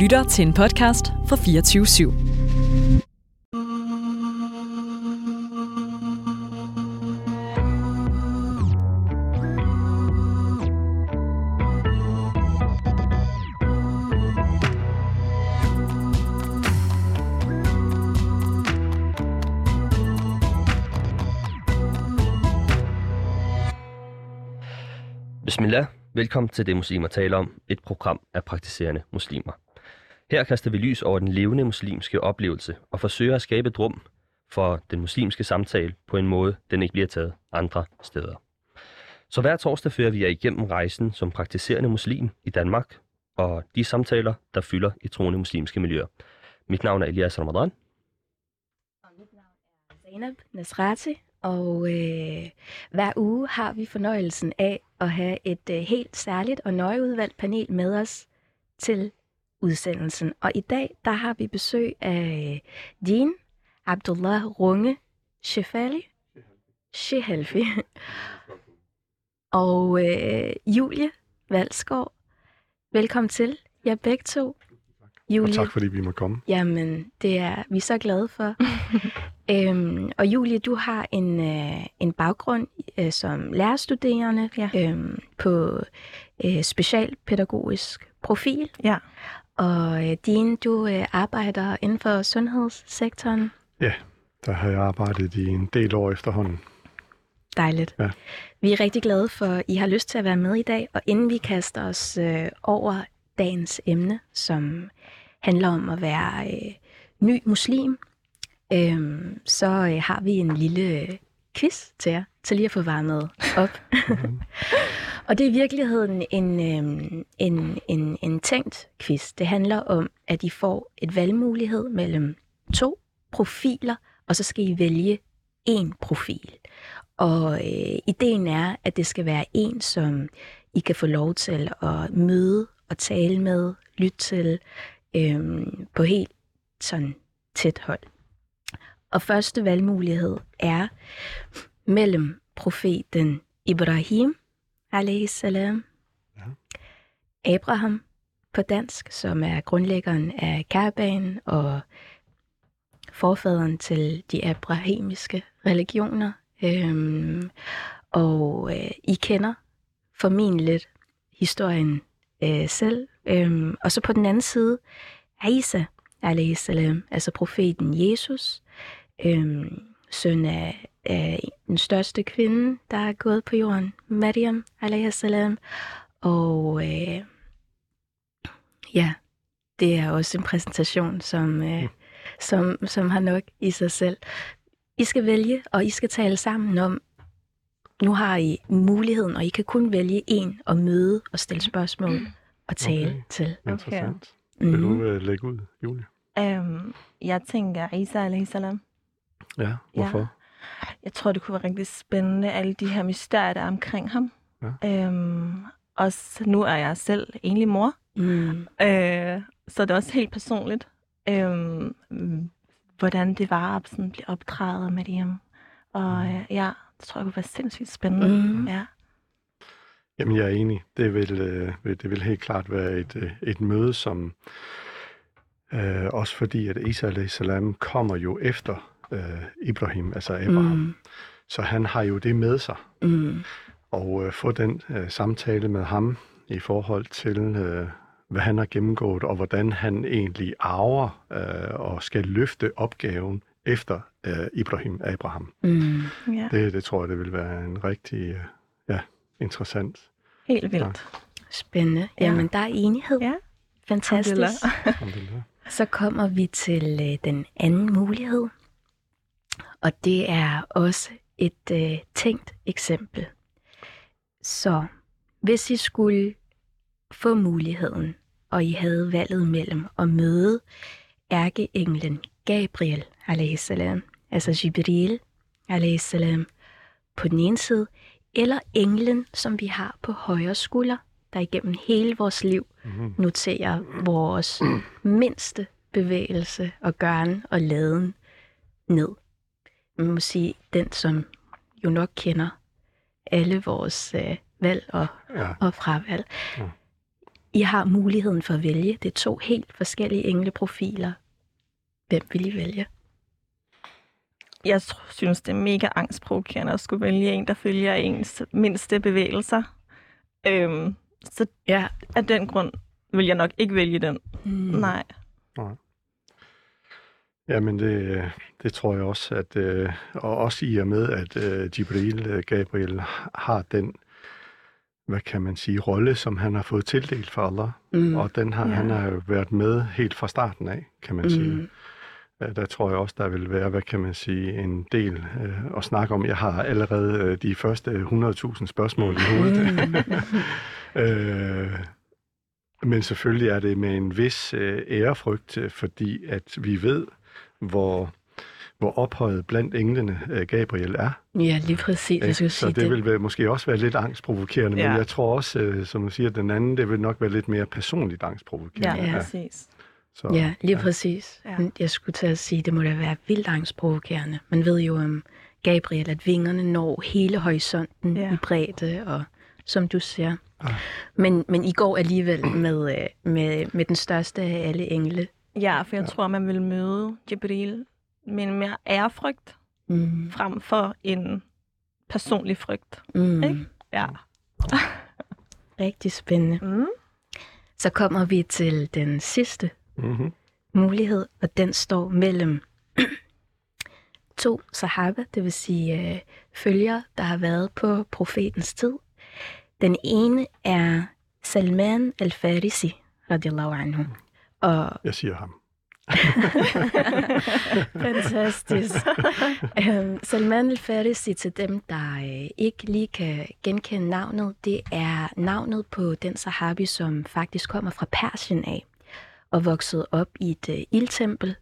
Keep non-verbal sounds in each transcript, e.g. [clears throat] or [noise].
lytter til en podcast fra 24 /7. Bismillah. Velkommen til Det Muslimer taler om, et program af praktiserende muslimer. Her kaster vi lys over den levende muslimske oplevelse og forsøger at skabe et rum for den muslimske samtale på en måde, den ikke bliver taget andre steder. Så hver torsdag fører vi jer igennem rejsen som praktiserende muslim i Danmark og de samtaler, der fylder i troende muslimske miljøer. Mit navn er Elias Ramadan. Og mit navn er Zainab Nasrati, og øh, hver uge har vi fornøjelsen af at have et øh, helt særligt og nøjeudvalgt panel med os til udsendelsen. Og i dag, der har vi besøg af Din Abdullah Runge Shefali. Shehalfi. og øh, Julie Valsgaard. Velkommen til jer begge to. Og tak fordi vi må komme. Jamen, det er vi er så glade for. [laughs] øhm, og Julie, du har en, øh, en baggrund øh, som lærerstuderende Ja. øhm, på øh, specialpædagogisk profil. Ja. Og øh, din, du øh, arbejder inden for sundhedssektoren. Der har jeg arbejdet i en del år efterhånden. Dejligt. Ja. Vi er rigtig glade for, at I har lyst til at være med i dag. Og inden vi kaster os øh, over dagens emne, som handler om at være øh, ny muslim, øh, så øh, har vi en lille øh, quiz til jer, til lige at få varmet op. [laughs] og det er i virkeligheden en, øh, en, en, en tænkt quiz. Det handler om, at I får et valgmulighed mellem to profiler, og så skal I vælge en profil. Og øh, ideen er, at det skal være en, som I kan få lov til at møde og tale med, lytte til øh, på helt sådan tæt hold. Og første valgmulighed er mellem profeten Ibrahim, salam, Ja. Abraham på dansk, som er grundlæggeren af Kaabaen og forfaderen til de abrahamiske religioner. Øhm, og øh, I kender formentlig historien øh, selv. Øhm, og så på den anden side, Isa, salam, altså profeten Jesus, øhm, søn af, af den største kvinde, der er gået på jorden, Maryam, salam. Og øh, ja, det er også en præsentation, som, øh, som, som har nok i sig selv. I skal vælge, og I skal tale sammen om, nu har I muligheden, og I kan kun vælge en og møde og stille spørgsmål og tale Okay. til. Interessant. Vil du Mhm. øh, lægge ud, Julie? Um, jeg tænker Isa alaihi salam. Ja, hvorfor? Jeg tror, det kunne være rigtig spændende, alle de her mysterier, der er omkring ham. Ja. Um, også nu er jeg selv egentlig mor, Mm. øh, så det er også helt personligt, um, hvordan det var at sådan blive opdraget med dem. Og øh, ja, det tror jeg kunne være sindssygt spændende. Mm. Ja. Jamen, jeg er enig. Det vil, øh, det vil helt klart være et, øh, et møde, som øh, også fordi, at Isa a.s. kommer jo efter øh, Ibrahim, altså Abraham. Mm. Så han har jo det med sig. Mm. Og øh, få den øh, samtale med ham i forhold til, øh, hvad han har gennemgået, og hvordan han egentlig arver øh, og skal løfte opgaven efter øh, Ibrahim Abraham. Mm. ja, Det, det tror jeg, det vil være en rigtig øh, ja, interessant. helt vildt. Spændende. Ja. Jamen, der er enighed. Ja. Fantastisk. Alhamdulillah. Så kommer vi til øh, den anden mulighed. Og det er også et øh, tænkt eksempel. Så hvis I skulle få muligheden, og I havde valget mellem at møde ærkeenglen Gabriel, salam, altså Jibril, salam, på den ene side, eller englen, som vi har på højre skulder, der igennem hele vores liv Mm-hmm. noterer vores mindste bevægelse og gøren og laden ned. Man må sige, den som jo nok kender alle vores øh, valg og, Ja. og fravalg. Ja. I har muligheden for at vælge. Det er to helt forskellige engleprofiler. Hvem vil I vælge? Jeg synes, det er mega angstprovokerende at skulle vælge en, der følger ens mindste bevægelser. Øhm, så Ja. af den grund vil jeg nok ikke vælge den. Mm. Nej. Jamen, det, det tror jeg også, at, øh, og også i og med, at øh, øh, Gabriel har den, hvad kan man sige, rolle, som han har fået tildelt for Allah. Mm. Og den har, Ja. han har jo været med helt fra starten af, kan man sige. Mm. Øh, Der tror jeg også, der vil være, hvad kan man sige, en del øh, at snakke om. Jeg har allerede øh, de første 100.000 spørgsmål i hovedet. [laughs] øh, men selvfølgelig er det med en vis øh, ærefrygt, fordi at vi ved, hvor, hvor ophøjet blandt englene øh, Gabriel er. Ja, lige præcis. Jeg skulle Så sige det, det. vil være, måske også være lidt angstprovokerende, Ja. men jeg tror også, øh, som du siger, den anden, det vil nok være lidt mere personligt angstprovokerende. ja. Ja. præcis. Så, Ja, lige ja. præcis. Ja. Jeg skulle til at sige, det må da være vildt angstprovokerende. Man ved jo om Gabriel, at vingerne når hele horisonten Ja. i bredde, og som du siger. Ja. Men, men I går alligevel med, øh, med, med den største af alle engle. Ja, for jeg tror, man vil møde Jibril med en mere ærefrygt Mm. frem for en personlig frygt. Mm. Ikke? Ja. [laughs] Rigtig spændende. Mm. Så kommer vi til den sidste Mm-hmm. mulighed, og den står mellem [clears throat] to sahaba, det vil sige øh, følgere, der har været på profetens tid. Den ene er Salman al-Farisi, radiallahu anhu. Og Jeg siger ham. [laughs] fantastisk. øhm, Salman al-Farisi til dem, der øh, ikke lige kan genkende navnet, det er navnet på den sahabi, som faktisk kommer fra Persien af og voksede op i et øh, ildtempel,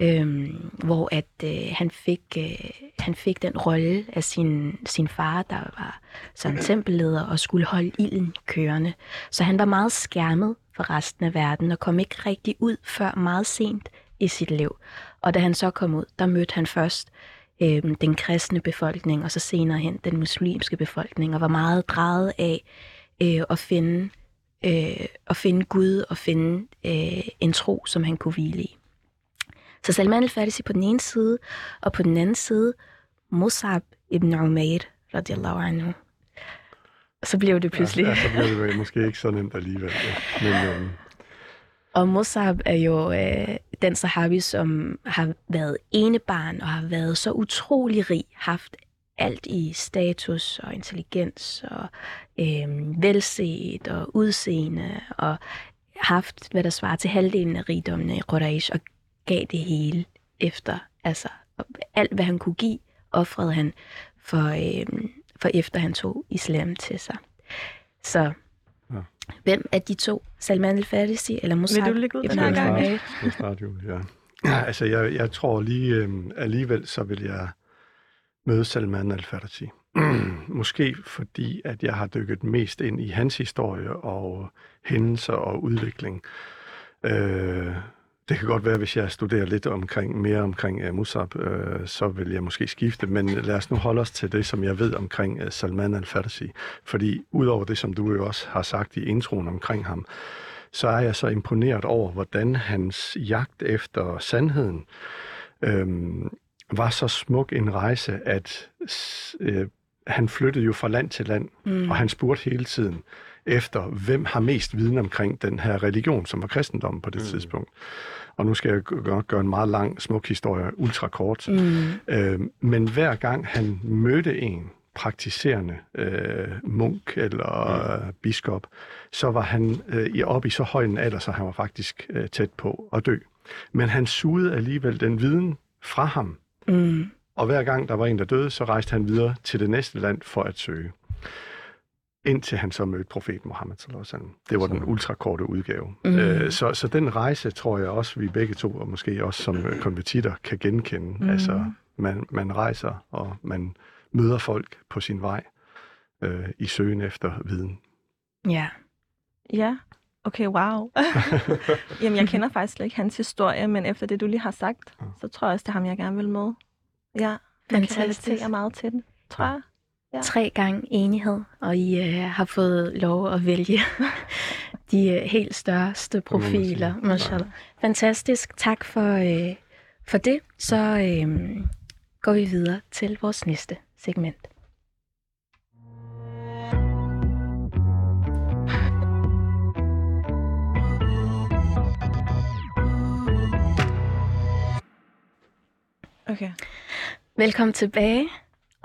øhm, hvor at øh, han fik øh, han fik den rolle af sin sin far, der var sådan tempelleder og skulle holde ilden kørende. Så han var meget skærmet for resten af verden og kom ikke rigtig ud før meget sent i sit liv. Og da han så kom ud, der mødte han først øh, den kristne befolkning, og så senere hen den muslimske befolkning, og var meget drejet af øh, at finde øh, at finde Gud og finde øh, en tro, som han kunne hvile i. Så Salman al-Farisi på den ene side, og på den anden side Musab ibn Umair, radiallahu anhu. Så blev det pludselig. Ja, ja, så bliver det måske ikke så nemt alligevel. Ja. Men øhm, Og Musab er jo øh, den sahabi, som har været enebarn og har været så utrolig rig, haft alt i status og intelligens og øh, velset og udseende og haft, hvad der svarer til halvdelen af rigdommene i Quraysh og gav det hele efter, altså alt hvad han kunne give, offrede han for, øh, for efter han tog islam til sig. Så Ja. hvem er de to? Salman al-Farisi eller Musab? Vil du lægge ud ibn den her gang? Starte, skal starte, Julie? Ja. ja. Altså, jeg, jeg tror lige øhm, alligevel, så vil jeg møde Salman al-Farsi. [clears throat] Måske fordi, at jeg har dykket mest ind i hans historie og hændelser og udvikling. Øh, det kan godt være, hvis jeg studerer lidt omkring, mere omkring uh, Musab, øh, så vil jeg måske skifte, men lad os nu holde os til det, som jeg ved omkring uh, Salman al-Farsi. Fordi udover det, som du jo også har sagt i introen omkring ham, så er jeg så imponeret over, hvordan hans jagt efter sandheden øhm, var så smuk en rejse, at øh, han flyttede jo fra land til land, mm. og han spurgte hele tiden efter, hvem har mest viden omkring den her religion, som var kristendommen på det mm. tidspunkt. Og nu skal jeg gøre, gøre en meget lang, smuk historie ultra kort. Mm. Øh, men hver gang han mødte en praktiserende øh, munk eller mm. biskop, så var han øh, i- oppe i så høj en alder, så han var faktisk øh, tæt på at dø. Men han sugede alligevel den viden fra ham, Mm. og hver gang der var en, der døde, så rejste han videre til det næste land for at søge. Indtil han så mødte profeten Mohammed. sallallahu alaihi wasallam. Det var den ultrakorte udgave. Mm. Øh, så, så den rejse tror jeg også, vi begge to, og måske også som øh, konvertitter, kan genkende. Mm. Altså, man, man rejser, og man møder folk på sin vej øh, i søgen efter viden. Ja. Ja, okay, wow. [laughs] Jamen, jeg kender faktisk slet ikke hans historie, men efter det, du lige har sagt, Ja. så tror jeg også, det er ham, jeg gerne vil med. Ja, man kan relatere meget til den, tror Ja. jeg. Ja. Tre gange enighed, og I øh, har fået lov at vælge [laughs] de øh, helt største profiler. Mashallah. Fantastisk. Tak for, øh, for det. Så øh, går vi videre til vores næste segment. Okay. Velkommen tilbage.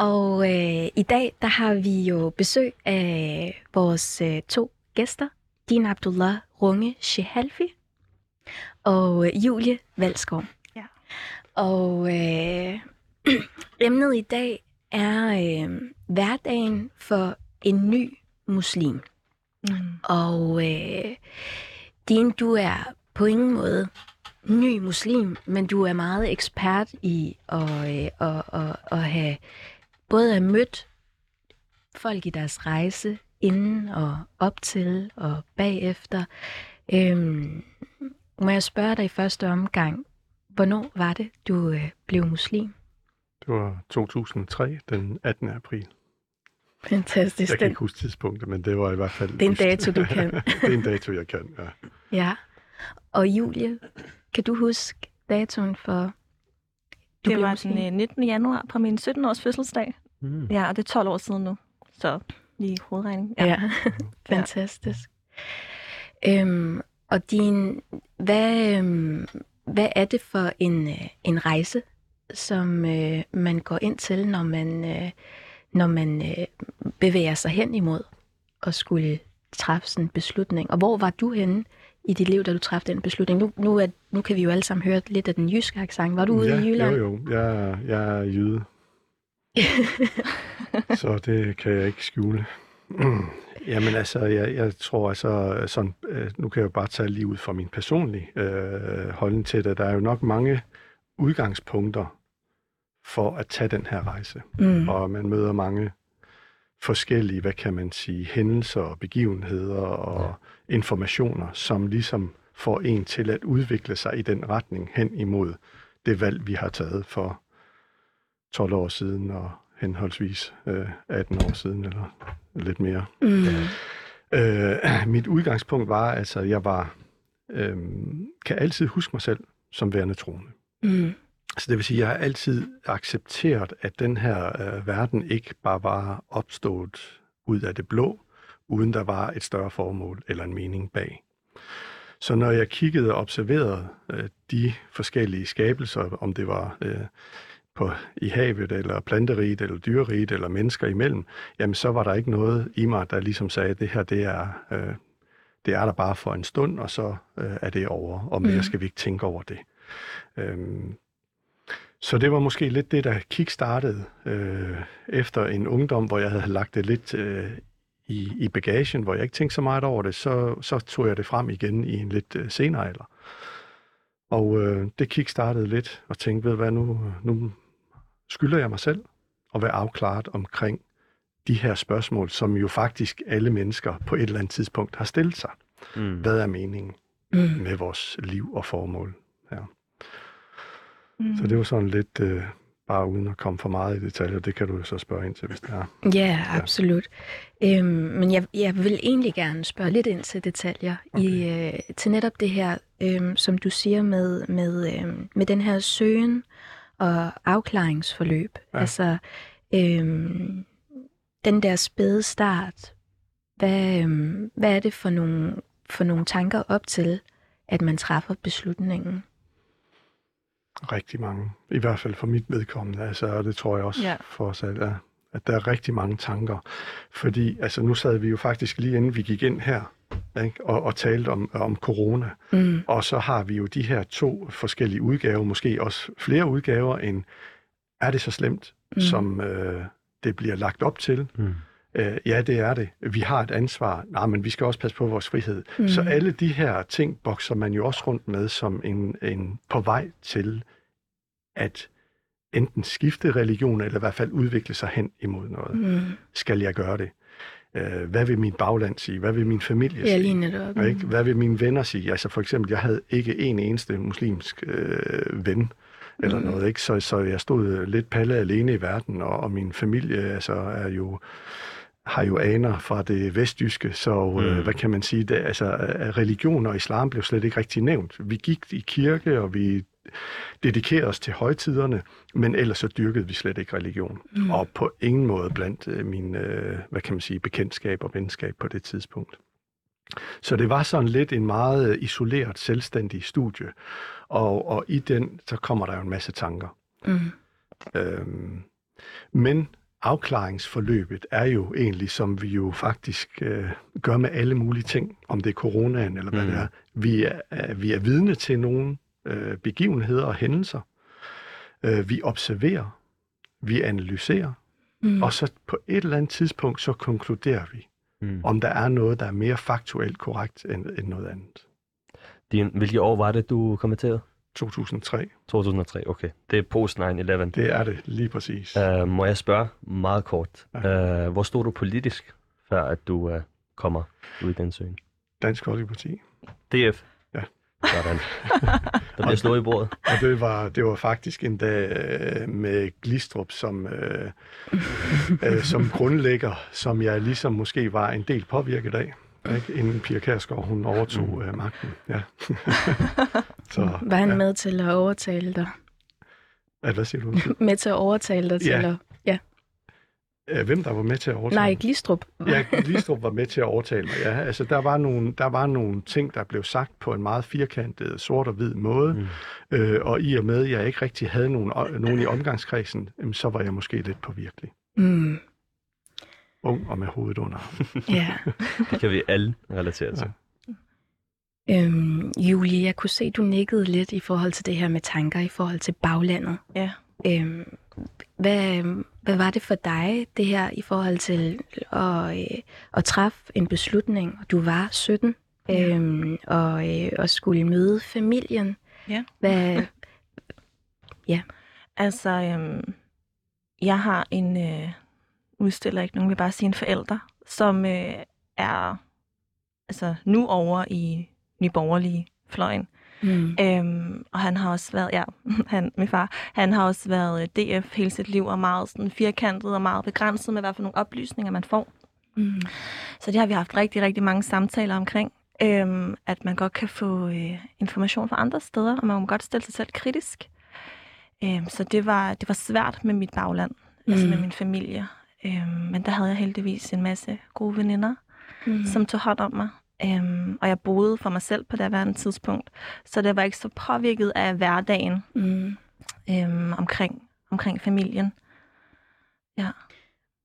Og øh, i dag der har vi jo besøg af vores øh, to gæster. Din Abdullah Runge Shehalfi og øh, Julie Valskov. Ja. Og øh, [clears throat] emnet i dag er øh, hverdagen for en ny muslim. Mm. Og øh, din, du er på ingen måde ny muslim, men du er meget ekspert i at, øh, at, at, at have både have mødt folk i deres rejse inden og op til og bagefter. Øhm, må jeg spørge dig i første omgang, hvornår var det, du øh, blev muslim? Det var 2003, den 18. april. Fantastisk. Jeg kan Den, ikke huske tidspunktet, men det var i hvert fald... det er en dato, du kan. [laughs] det er en dato, jeg kan, ja. ja. Og Julie, kan du huske datoen for... Du Det blev var muslim? den øh, 19. januar på min 17-års fødselsdag. Mm. Ja, og det er 12 år siden nu. Så lige hovedregning. [laughs] Ja, fantastisk. Øhm, og din, hvad, øhm, hvad er det for en, øh, en rejse, som øh, man går ind til, når man, øh, når man øh, bevæger sig hen imod at skulle træffe sådan en beslutning? Og hvor var du henne i dit liv, da du træffede den beslutning? Nu, nu, er, nu kan vi jo alle sammen høre lidt af den jyske accent. Var du ude ja, i Jylland? Jo, jo. Jeg, er- jeg er jyde. [laughs] så det kan jeg ikke skjule. [clears throat] Jamen altså, jeg, jeg tror altså, sådan, øh, nu kan jeg jo bare tage lige ud fra min personlige øh, holdning til det. Der er jo nok mange udgangspunkter for at tage den her rejse. Mm. Og man møder mange forskellige, hvad kan man sige, hændelser og begivenheder og ja. informationer, som ligesom får en til at udvikle sig i den retning hen imod det valg, vi har taget for 12 år siden og henholdsvis øh, 18 år siden eller lidt mere. Mm. Øh, mit udgangspunkt var, altså, jeg var, øh, kan altid huske mig selv som værende troende. Mm. Så det vil sige, at jeg har altid accepteret, at den her øh, verden ikke bare var opstået ud af det blå, uden der var et større formål eller en mening bag. Så når jeg kiggede og observerede øh, de forskellige skabelser, om det var øh, på, i havet, eller planteriget, eller dyreriget, eller mennesker imellem, jamen så var der ikke noget i mig, der ligesom sagde, at det her, det er, øh, det er der bare for en stund, og så øh, er det over, og mere Mhm. skal vi ikke tænke over det. Øhm, så det var måske lidt det, der kickstartede øh, efter en ungdom, hvor jeg havde lagt det lidt øh, i, i bagagen, hvor jeg ikke tænkte så meget over det, så, så tog jeg det frem igen i en lidt øh, senere alder. Og øh, det kickstartede lidt, og tænkte, ved hvad, nu, nu skylder jeg mig selv at være afklaret omkring de her spørgsmål, som jo faktisk alle mennesker på et eller andet tidspunkt har stillet sig. Mm. Hvad er meningen Mm. med vores liv og formål? Ja. Mm. Så det var sådan lidt, øh, bare uden at komme for meget i detaljer, det kan du jo så spørge ind til, hvis det er. Ja, absolut. Øhm, men jeg, jeg vil egentlig gerne spørge lidt ind til detaljer okay. i, øh, til netop det her, øhm, som du siger med, med, øhm, med den her søgen og afklaringsforløb. Ja. Altså, øhm, den der spæde start, hvad, øhm, hvad er det for nogle, for nogle tanker op til, at man træffer beslutningen? Rigtig mange. I hvert fald for mit vedkommende, altså, og det tror jeg også Ja. for os alle, er, at der er rigtig mange tanker. Fordi altså, nu sad vi jo faktisk lige inden vi gik ind her, ikke, og, og talte om, om corona. Mm. Og så har vi jo de her to forskellige udgaver, måske også flere udgaver end, er det så slemt, Mm. som øh, det bliver lagt op til? Mm. Øh, ja, det er det. Vi har et ansvar. Nej, men vi skal også passe på vores frihed. Mm. Så alle de her ting bokser man jo også rundt med som en, en på vej til at enten skifte religion, eller i hvert fald udvikle sig hen imod noget. Mm. Skal jeg gøre det? Øh, hvad vil min bagland sige? Hvad vil min familie Ja, sige? netop. Ikke? Hvad vil mine venner sige? Altså for eksempel, jeg havde ikke en eneste muslimsk øh, ven eller Mm. mm. noget, ikke? Så, så jeg stod lidt palle alene i verden, og, og min familie altså, er jo har jo aner fra det vestjyske, så mm. øh, hvad kan man sige, det, altså religion og islam blev slet ikke rigtig nævnt. Vi gik i kirke, og vi dedikerede os til højtiderne, men ellers så dyrkede vi slet ikke religion. Mm. Og på ingen måde blandt øh, mine, øh, hvad kan man sige, bekendtskab og venskab på det tidspunkt. Så det var sådan lidt en meget isoleret, selvstændig studie, og, og i den, så kommer der jo en masse tanker. Mm. Øhm, men afklaringsforløbet er jo egentlig, som vi jo faktisk øh, gør med alle mulige ting, om det er coronaen eller hvad mm. det er. Vi er, vi er vidne til nogle øh, begivenheder og hændelser. Øh, vi observerer, vi analyserer, mm. og så på et eller andet tidspunkt, så konkluderer vi, mm. om der er noget, der er mere faktuelt korrekt end, end noget andet. Din, hvilke år var det, du kommenterede? 2003. 2003, okay. Det er post 9-11. Det er det, lige præcis. Uh, må jeg spørge meget kort. Ja. Uh, hvor stod du politisk, før at du uh, kommer ud i den søgen? Dansk Folkeparti. DF? Sådan. [laughs] Der bliver slået i bordet. Og det var, det var faktisk en dag uh, med Glistrup som, uh, uh, som grundlægger, som jeg ligesom måske var en del påvirket af. Ikke? Inden Pia Kærsgaard, hun overtog mm. uh, magten. Ja. [laughs] Så, var han ja. med til at overtale dig? At, hvad siger du? [laughs] med til at overtale dig ja. til at... Ja. Hvem der var med til at overtale Nej, Glistrup. ja, Glistrup var med til at overtale mig. Ja, altså, der, var nogle, der var nogle ting, der blev sagt på en meget firkantet, sort og hvid måde. Mm. Øh, og i og med, at jeg ikke rigtig havde nogen, nogen i omgangskredsen, så var jeg måske lidt på virkelig. Mm. Ung og med hovedet under Ja. [laughs] det kan vi alle relatere til. Ja. Øhm, Julie, jeg kunne se, du nikkede lidt i forhold til det her med tanker i forhold til baglandet. Ja. Øhm, hvad, hvad var det for dig, det her i forhold til at, øh, at træffe en beslutning? Du var 17 ja. øhm, og, øh, og skulle møde familien. Ja. Hvad, [laughs] ja. Altså, øhm, jeg har en øh, udstiller, ikke nogen vil bare sige en forælder, som øh, er altså nu over i nyborgerlige fløjen. Mm. Øhm, og han har også været, ja, [laughs] han, min far, han har også været øh, DF hele sit liv, og meget sådan firkantet og meget begrænset med, hvad for nogle oplysninger man får. Mm. Så det har vi haft rigtig, rigtig mange samtaler omkring. Øhm, at man godt kan få øh, information fra andre steder, og man må godt stille sig selv kritisk. Øhm, så det var, det var svært med mit bagland, mm. altså med min familie. Øhm, men der havde jeg heldigvis en masse gode veninder, mm. som tog hånd om mig. Øhm, og jeg boede for mig selv på det værende tidspunkt, så det var ikke så påvirket af hverdagen mm. øhm, omkring, omkring familien. Ja.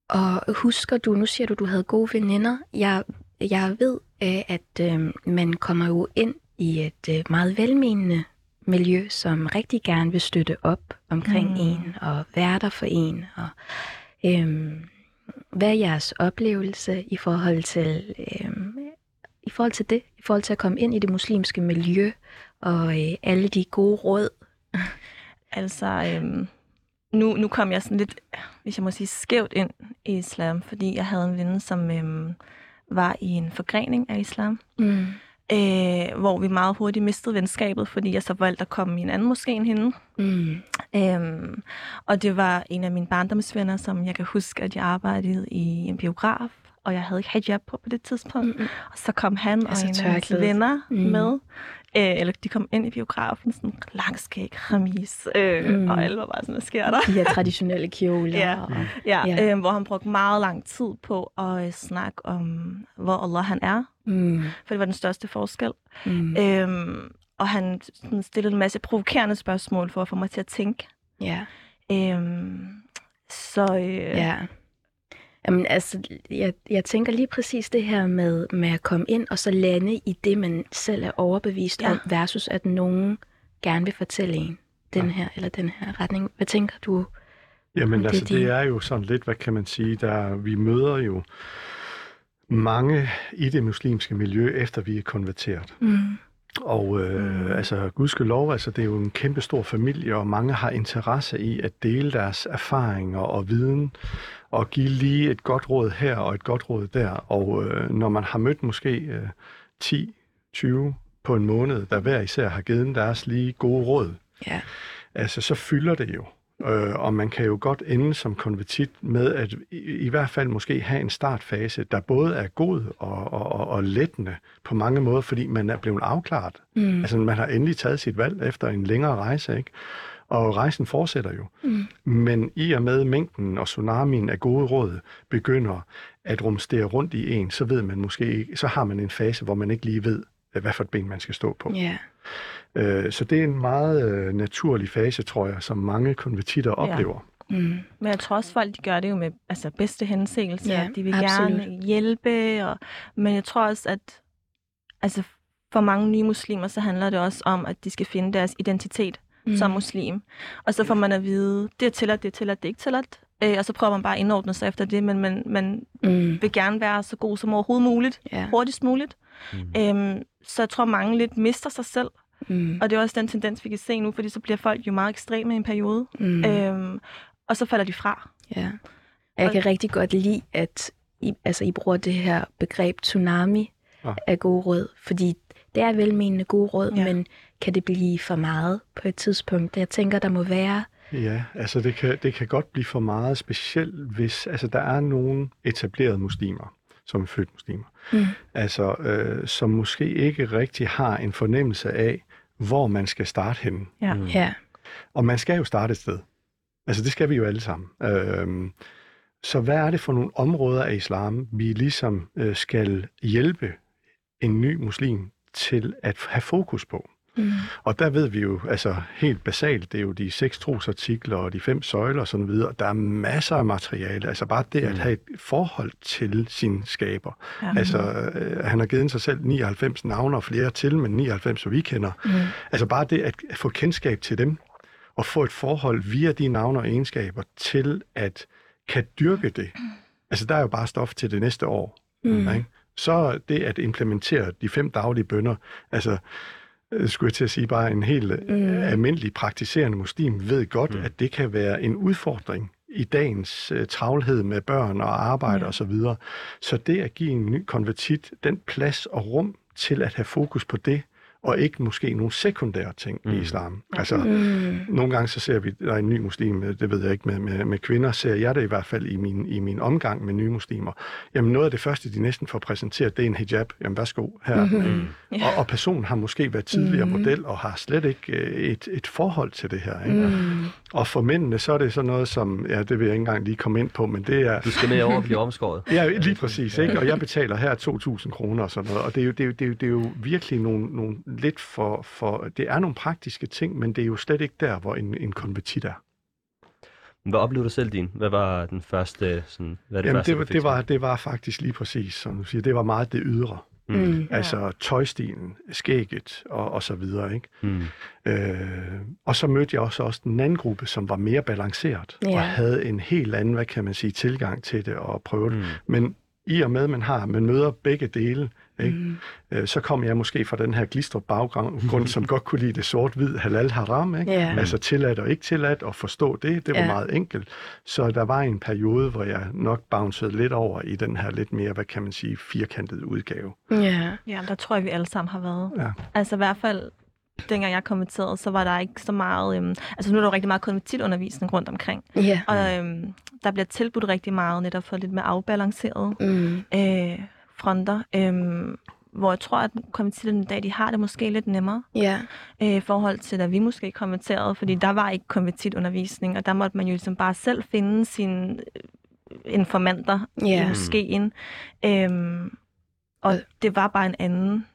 Og husker du, nu siger du, du havde gode veninder. Jeg, jeg ved, øh, at øh, man kommer jo ind i et øh, meget velmenende miljø, som rigtig gerne vil støtte op omkring mm. en og være der for en. Og, øh, hvad er jeres oplevelse i forhold til øh, i forhold til det, i forhold til at komme ind i det muslimske miljø og øh, alle de gode råd? altså, øhm, nu, nu kom jeg sådan lidt, hvis jeg må sige, skævt ind i islam, fordi jeg havde en ven, som øhm, var i en forgrening af islam. Mm. Øh, hvor vi meget hurtigt mistede venskabet, fordi jeg så valgte at komme i en anden moské end hende. Mm. Øhm, og det var en af mine barndomsvenner, som jeg kan huske, at jeg arbejdede i en biograf, og jeg havde ikke hijab på på det tidspunkt. Mm-hmm. Og så kom han altså, og en af hans venner mm. med, øh, eller de kom ind i biografen, sådan langskæg, ramis, øh, mm. og alle var bare sådan, hvad sker der? De her traditionelle kjoler. ja, og, ja, ja. Øh, hvor han brugte meget lang tid på at øh, snakke om, hvor Allah han er. Mm. For det var den største forskel. Mm. Øhm, og han sådan, stillede en masse provokerende spørgsmål for at få mig til at tænke. Ja. Øhm, så øh, ja. Jamen, altså, jeg, jeg tænker lige præcis det her med, med at komme ind og så lande i det, man selv er overbevist ja. om, versus at nogen gerne vil fortælle en den ja. her eller den her retning. Hvad tænker du? Jamen, altså, det, det er jo sådan lidt, hvad kan man sige, der vi møder jo mange i det muslimske miljø, efter vi er konverteret. Mm. Og øh, altså, gudskelov, altså, det er jo en kæmpe stor familie, og mange har interesse i at dele deres erfaringer og viden, og give lige et godt råd her og et godt råd der. Og øh, når man har mødt måske øh, 10, 20 på en måned, der hver især har givet deres lige gode råd, ja. altså, så fylder det jo Øh, og man kan jo godt ende som konvertit med at i, i hvert fald måske have en startfase, der både er god og, og, og, og lettende på mange måder, fordi man er blevet afklaret. Mm. Altså man har endelig taget sit valg efter en længere rejse, ikke? Og rejsen fortsætter jo. Mm. Men i og med mængden og tsunamien af gode råd begynder at rumstere rundt i en, så ved man måske ikke, så har man en fase, hvor man ikke lige ved, hvad for et ben man skal stå på. Ja. Øh, så det er en meget øh, naturlig fase, tror jeg, som mange konvertitter oplever. Mm. Men jeg tror også, folk de gør det jo med altså, bedste henseelse. Ja, de vil absolut. gerne hjælpe. Og, men jeg tror også, at altså, for mange nye muslimer, så handler det også om, at de skal finde deres identitet mm. som muslim. Og så får man at vide, det er tilladt, det er tilladt, det er ikke tilladt. Øh, og så prøver man bare at indordne sig efter det, men man, man Mm. vil gerne være så god som overhovedet muligt, Ja. hurtigst muligt. Mm. Øhm, så jeg tror, mange lidt mister sig selv. Mm. Og det er også den tendens, vi kan se nu, fordi så bliver folk jo meget ekstreme i en periode. Mm. Øhm, og så falder de fra. Ja. Jeg kan rigtig godt lide, at I, altså, I bruger det her begreb tsunami Ja. af gode råd, fordi det er velmenende gode råd, ja. men kan det blive for meget på et tidspunkt? Jeg tænker, der må være... Ja, altså det kan, det kan godt blive for meget, specielt hvis altså der er nogle etablerede muslimer, som er født muslimer, Mm. altså øh, som måske ikke rigtig har en fornemmelse af, hvor man skal starte henne. Ja. Mm. Ja. Og man skal jo starte et sted. Altså det skal vi jo alle sammen. Øhm, så hvad er det for nogle områder af islam, vi ligesom øh, skal hjælpe en ny muslim til at have fokus på? Mm. Og der ved vi jo, altså helt basalt, det er jo de seks trosartikler og de fem søjler og sådan videre. Der er masser af materiale. Altså bare det at Mm. have et forhold til sin skaber. Ja. Altså, øh, han har givet sig selv 99 navne og flere til, men 99, så vi kender. Mm. Altså bare det at få kendskab til dem, og få et forhold via de navne og egenskaber til at kan dyrke det. Altså der er jo bare stof til det næste år. Mm. Ikke? Så det at implementere de fem daglige bønder, altså skulle jeg til at sige, bare en helt Mm. mm. almindelig praktiserende muslim ved godt, Mm. mm. at det kan være en udfordring i dagens uh, travlhed med børn og arbejde ja. osv. Så, så det at give en ny konvertit den plads og rum til at have fokus på det, og ikke måske nogle sekundære ting mm. Mm. i islam. Altså, Mm. nogle gange så ser vi, der er en ny muslim, øh, det ved jeg ikke med, med, med kvinder, ser jeg det i hvert fald i min, i min omgang med nye muslimer. Jamen noget af det første, de næsten får præsenteret, det er en hijab. Jamen værsgo her. Mm. Ja. Og, og personen har måske været tidligere Mhm. model og har slet ikke øh, et, et forhold til det her. Ikke? Mm. Og for mændene, så er det sådan noget som, ja, det vil jeg ikke engang lige komme ind på, men det er, Du skal med over og blive omskåret. [laughs] Ja, lige præcis, ikke? Og jeg betaler her 2.000 kroner og sådan noget. Og det er jo, det er jo, det er jo, det er jo virkelig nogle, nogle lidt for, for... Det er nogle praktiske ting, men det er jo slet ikke der, hvor en, en konvertit er. Hvad oplevede du selv din? Hvad var den første, sådan, hvad er det Jamen, første, det, var, det, var, det var faktisk lige præcis, som du siger, det var meget det ydre. Mm. Mm. Altså tøjstilen, skægget og, og så videre, ikke? Mm. Øh, og så mødte jeg også, også den anden gruppe, som var mere balanceret, Ja. og havde en helt anden, hvad kan man sige, tilgang til det og prøve det. Mm. Men i og med, man har, man møder begge dele, ikke? Mm. Øh, så kom jeg måske fra den her glistret baggrund, som godt kunne lide det sort-hvid halal haram, ikke? Ja. Altså tilladt og ikke tilladt, og forstå det, det var Ja. meget enkelt. Så der var en periode, hvor jeg nok bouncede lidt over i den her lidt mere, hvad kan man sige, firkantede udgave. Ja. Ja, der tror jeg, vi alle sammen har været. Ja. Altså i hvert fald, dengang jeg konverterede, så var der ikke så meget... Øhm, altså nu er der jo rigtig meget konvertitundervisning rundt omkring. Ja. Og øhm, der bliver tilbudt rigtig meget netop for lidt mere afbalancerede Mm. øh, fronter. Øhm, hvor jeg tror, at konvertitterne i dag, de har det måske lidt nemmere Ja. øh, i forhold til, da vi måske konverterede, fordi der var ikke konvertitundervisning, og der måtte man jo ligesom bare selv finde sine øh, informanter Ja. i moskeen. Øhm, og Og- det var bare en anden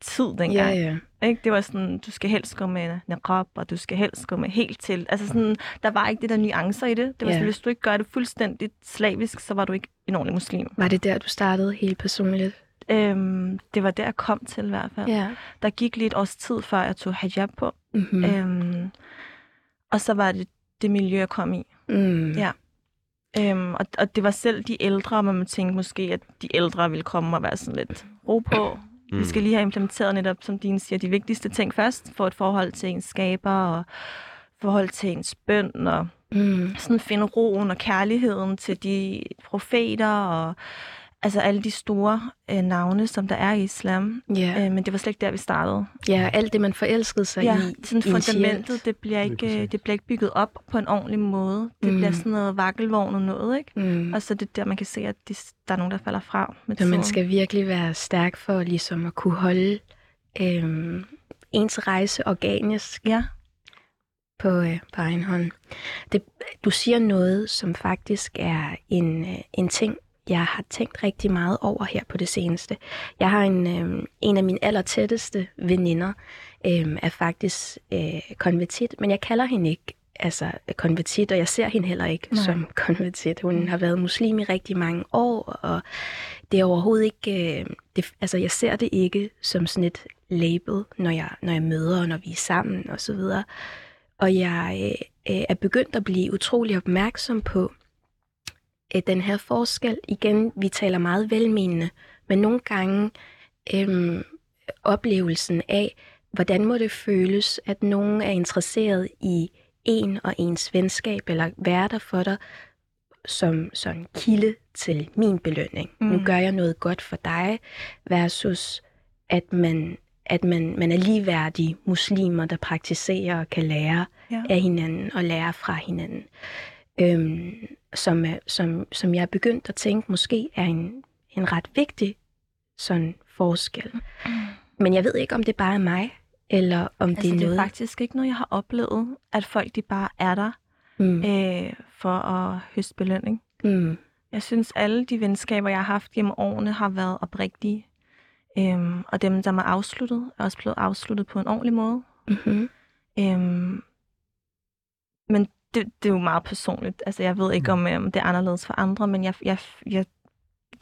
tid dengang. Ja, ja. Ikke? Det var sådan, du skal helst gå med niqab, og du skal helst gå med helt til. Altså sådan, der var ikke det der nuancer i det. Det var Ja. sådan, hvis du ikke gør det fuldstændigt slavisk, så var du ikke en ordentlig muslim. Var det der, du startede helt personligt? Øhm, det var der, jeg kom til i hvert fald. Ja. Der gik lige et års tid, før jeg tog hijab på. Mm-hmm. Mm. Øhm, og så var det det miljø, jeg kom i. Mm. Ja. Øhm, og, og det var selv de ældre, man tænkte måske, at de ældre ville komme og være sådan lidt ro på. Mm. Vi skal lige have implementeret netop, som dine siger, de vigtigste ting først, for et forhold til ens skaber, og forhold til ens bøn, og Mm. sådan finde roen og kærligheden til de profeter, og altså alle de store øh, navne, som der er i islam. Ja, Øh, men det var slet ikke der, vi startede. ja alt det, man forelskede sig Ja, i. sådan fundamentet, det bliver, ikke, øh, det bliver ikke bygget op på en ordentlig måde. Det Mm. bliver sådan noget vakkelvogn og noget, ikke? Mm. Og så er det der, man kan se, at de, der er nogen, der falder fra med Så man tiden. skal virkelig være stærk for ligesom at kunne holde øhm, ens rejse organisk Ja, på, øh, på egen hånd. Det, du siger noget, som faktisk er en, øh, en ting, jeg har tænkt rigtig meget over her på det seneste. Jeg har en, øh, en af mine allertætteste veninder, øh, er faktisk øh, konvertit, men jeg kalder hende ikke altså konvertit, og jeg ser hende heller ikke Nej. Som konvertit. Hun har været muslim i rigtig mange år, og det er overhovedet ikke... Øh, det, altså, jeg ser det ikke som sådan et label, når jeg, når jeg møder, og når vi er sammen, og så videre. Og jeg øh, øh, er begyndt at blive utrolig opmærksom på øh, den her forskel. Igen, vi taler meget velmenende, men nogle gange øh, oplevelsen af, hvordan må det føles, at nogen er interesseret i en og ens venskab, eller være der for dig, som sådan kilde til min belønning. Mm. Nu gør jeg noget godt for dig, versus at man, at man, man er ligeværdige muslimer, der praktiserer og kan lære Ja. af hinanden og lære fra hinanden. Øhm, som, er, som, som jeg er begyndt at tænke måske er en, en ret vigtig sådan forskel. Men jeg ved ikke, om det bare er mig, eller om Altså, det er det er noget... faktisk ikke noget, jeg har oplevet, at folk de bare er der Mm, øh, for at høste belønning. mm, Jeg synes, alle de venskaber, jeg har haft gennem årene, har været oprigtige. Øhm, og dem, der er afsluttet, er også blevet afsluttet på en ordentlig måde. mm-hmm. Øhm, men det, det er jo meget personligt. Altså, jeg ved ikke, om øhm, det er anderledes for andre, men jeg, jeg, jeg,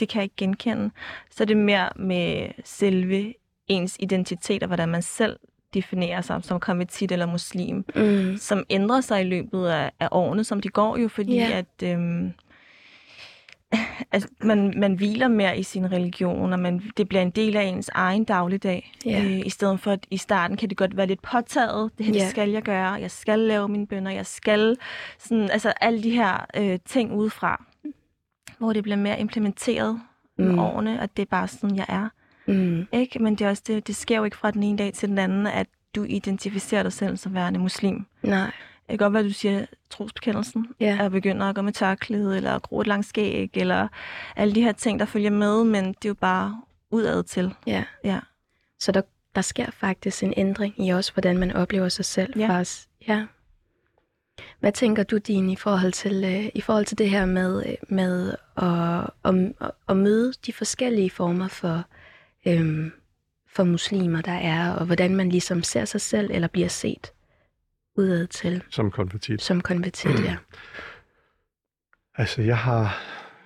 det kan jeg ikke genkende. Så er det mere med selve ens identitet, og hvordan man selv definerer sig som konvertit eller muslim, Mm, som ændrer sig i løbet af, af årene, som de går jo, fordi Ja. at... Øhm, [laughs] Altså, man, man hviler mere i sin religion, og man, det bliver en del af ens egen dagligdag. Ja. Øh, I stedet for, at i starten kan det godt være lidt påtaget. Det her Ja. skal jeg gøre. Jeg skal lave mine bønder. Jeg skal... Sådan, altså alle de her øh, ting udefra. Hvor det bliver mere implementeret med Mm. årene, at det er bare sådan, jeg er. mm, Ikke? Men det, er også det, det sker jo ikke fra den ene dag til den anden, at du identificerer dig selv som værende muslim. nej, Det kan godt være, at du siger trosbekendelsen, ja, og begynder at gå med tørklæde, eller at gro et langt skæg, eller alle de her ting, der følger med, men det er jo bare udad til. ja. Ja. Så der, der sker faktisk en ændring i også, hvordan man oplever sig selv. Ja. Faktisk. ja. Hvad tænker du, Dine, i forhold til, øh, i forhold til det her med, øh, med at, at, at, at møde de forskellige former for, øhm, for muslimer, der er, og hvordan man ligesom ser sig selv, eller bliver set udad til, som konvertit. som konvertit, ja. [clears throat] Altså, jeg har,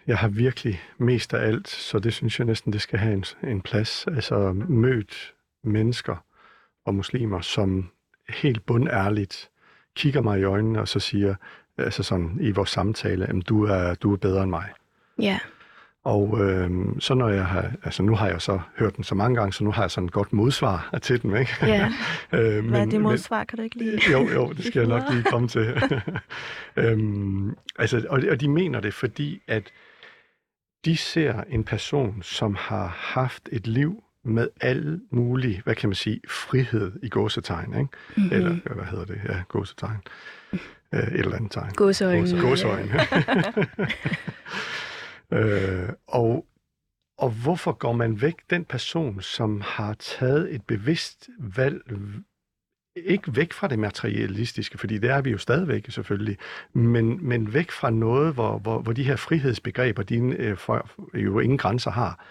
jeg har virkelig mest af alt, så det synes jeg næsten, det skal have en, en plads. Altså, mødt mennesker og muslimer, som helt bundærligt kigger mig i øjnene og så siger, altså sådan i vores samtale, at du er, du er bedre end mig. Ja, Og øh, så når jeg har, altså nu har jeg så hørt den så mange gange, så nu har jeg sådan et godt modsvar [laughs] til den, ikke? ja, [laughs] øh, Hvad er det modsvar, kan du ikke lide? jo, jo, det skal jeg nok lige komme til. [laughs] øhm, altså, og, og de mener det, fordi at de ser en person, som har haft et liv med al mulig, hvad kan man sige, frihed i gåsetegn, ikke? mm-hmm. Eller, hvad hedder det? Ja, gåsetegn. Øh, et eller andet tegn. Gåseøjne. Gåseøjne øh, og, og hvorfor går man væk den person, som har taget et bevidst valg, ikke væk fra det materialistiske, fordi det er vi jo stadigvæk selvfølgelig, men, men væk fra noget, hvor, hvor, hvor de her frihedsbegreber, dine øh, for, jo ingen grænser har,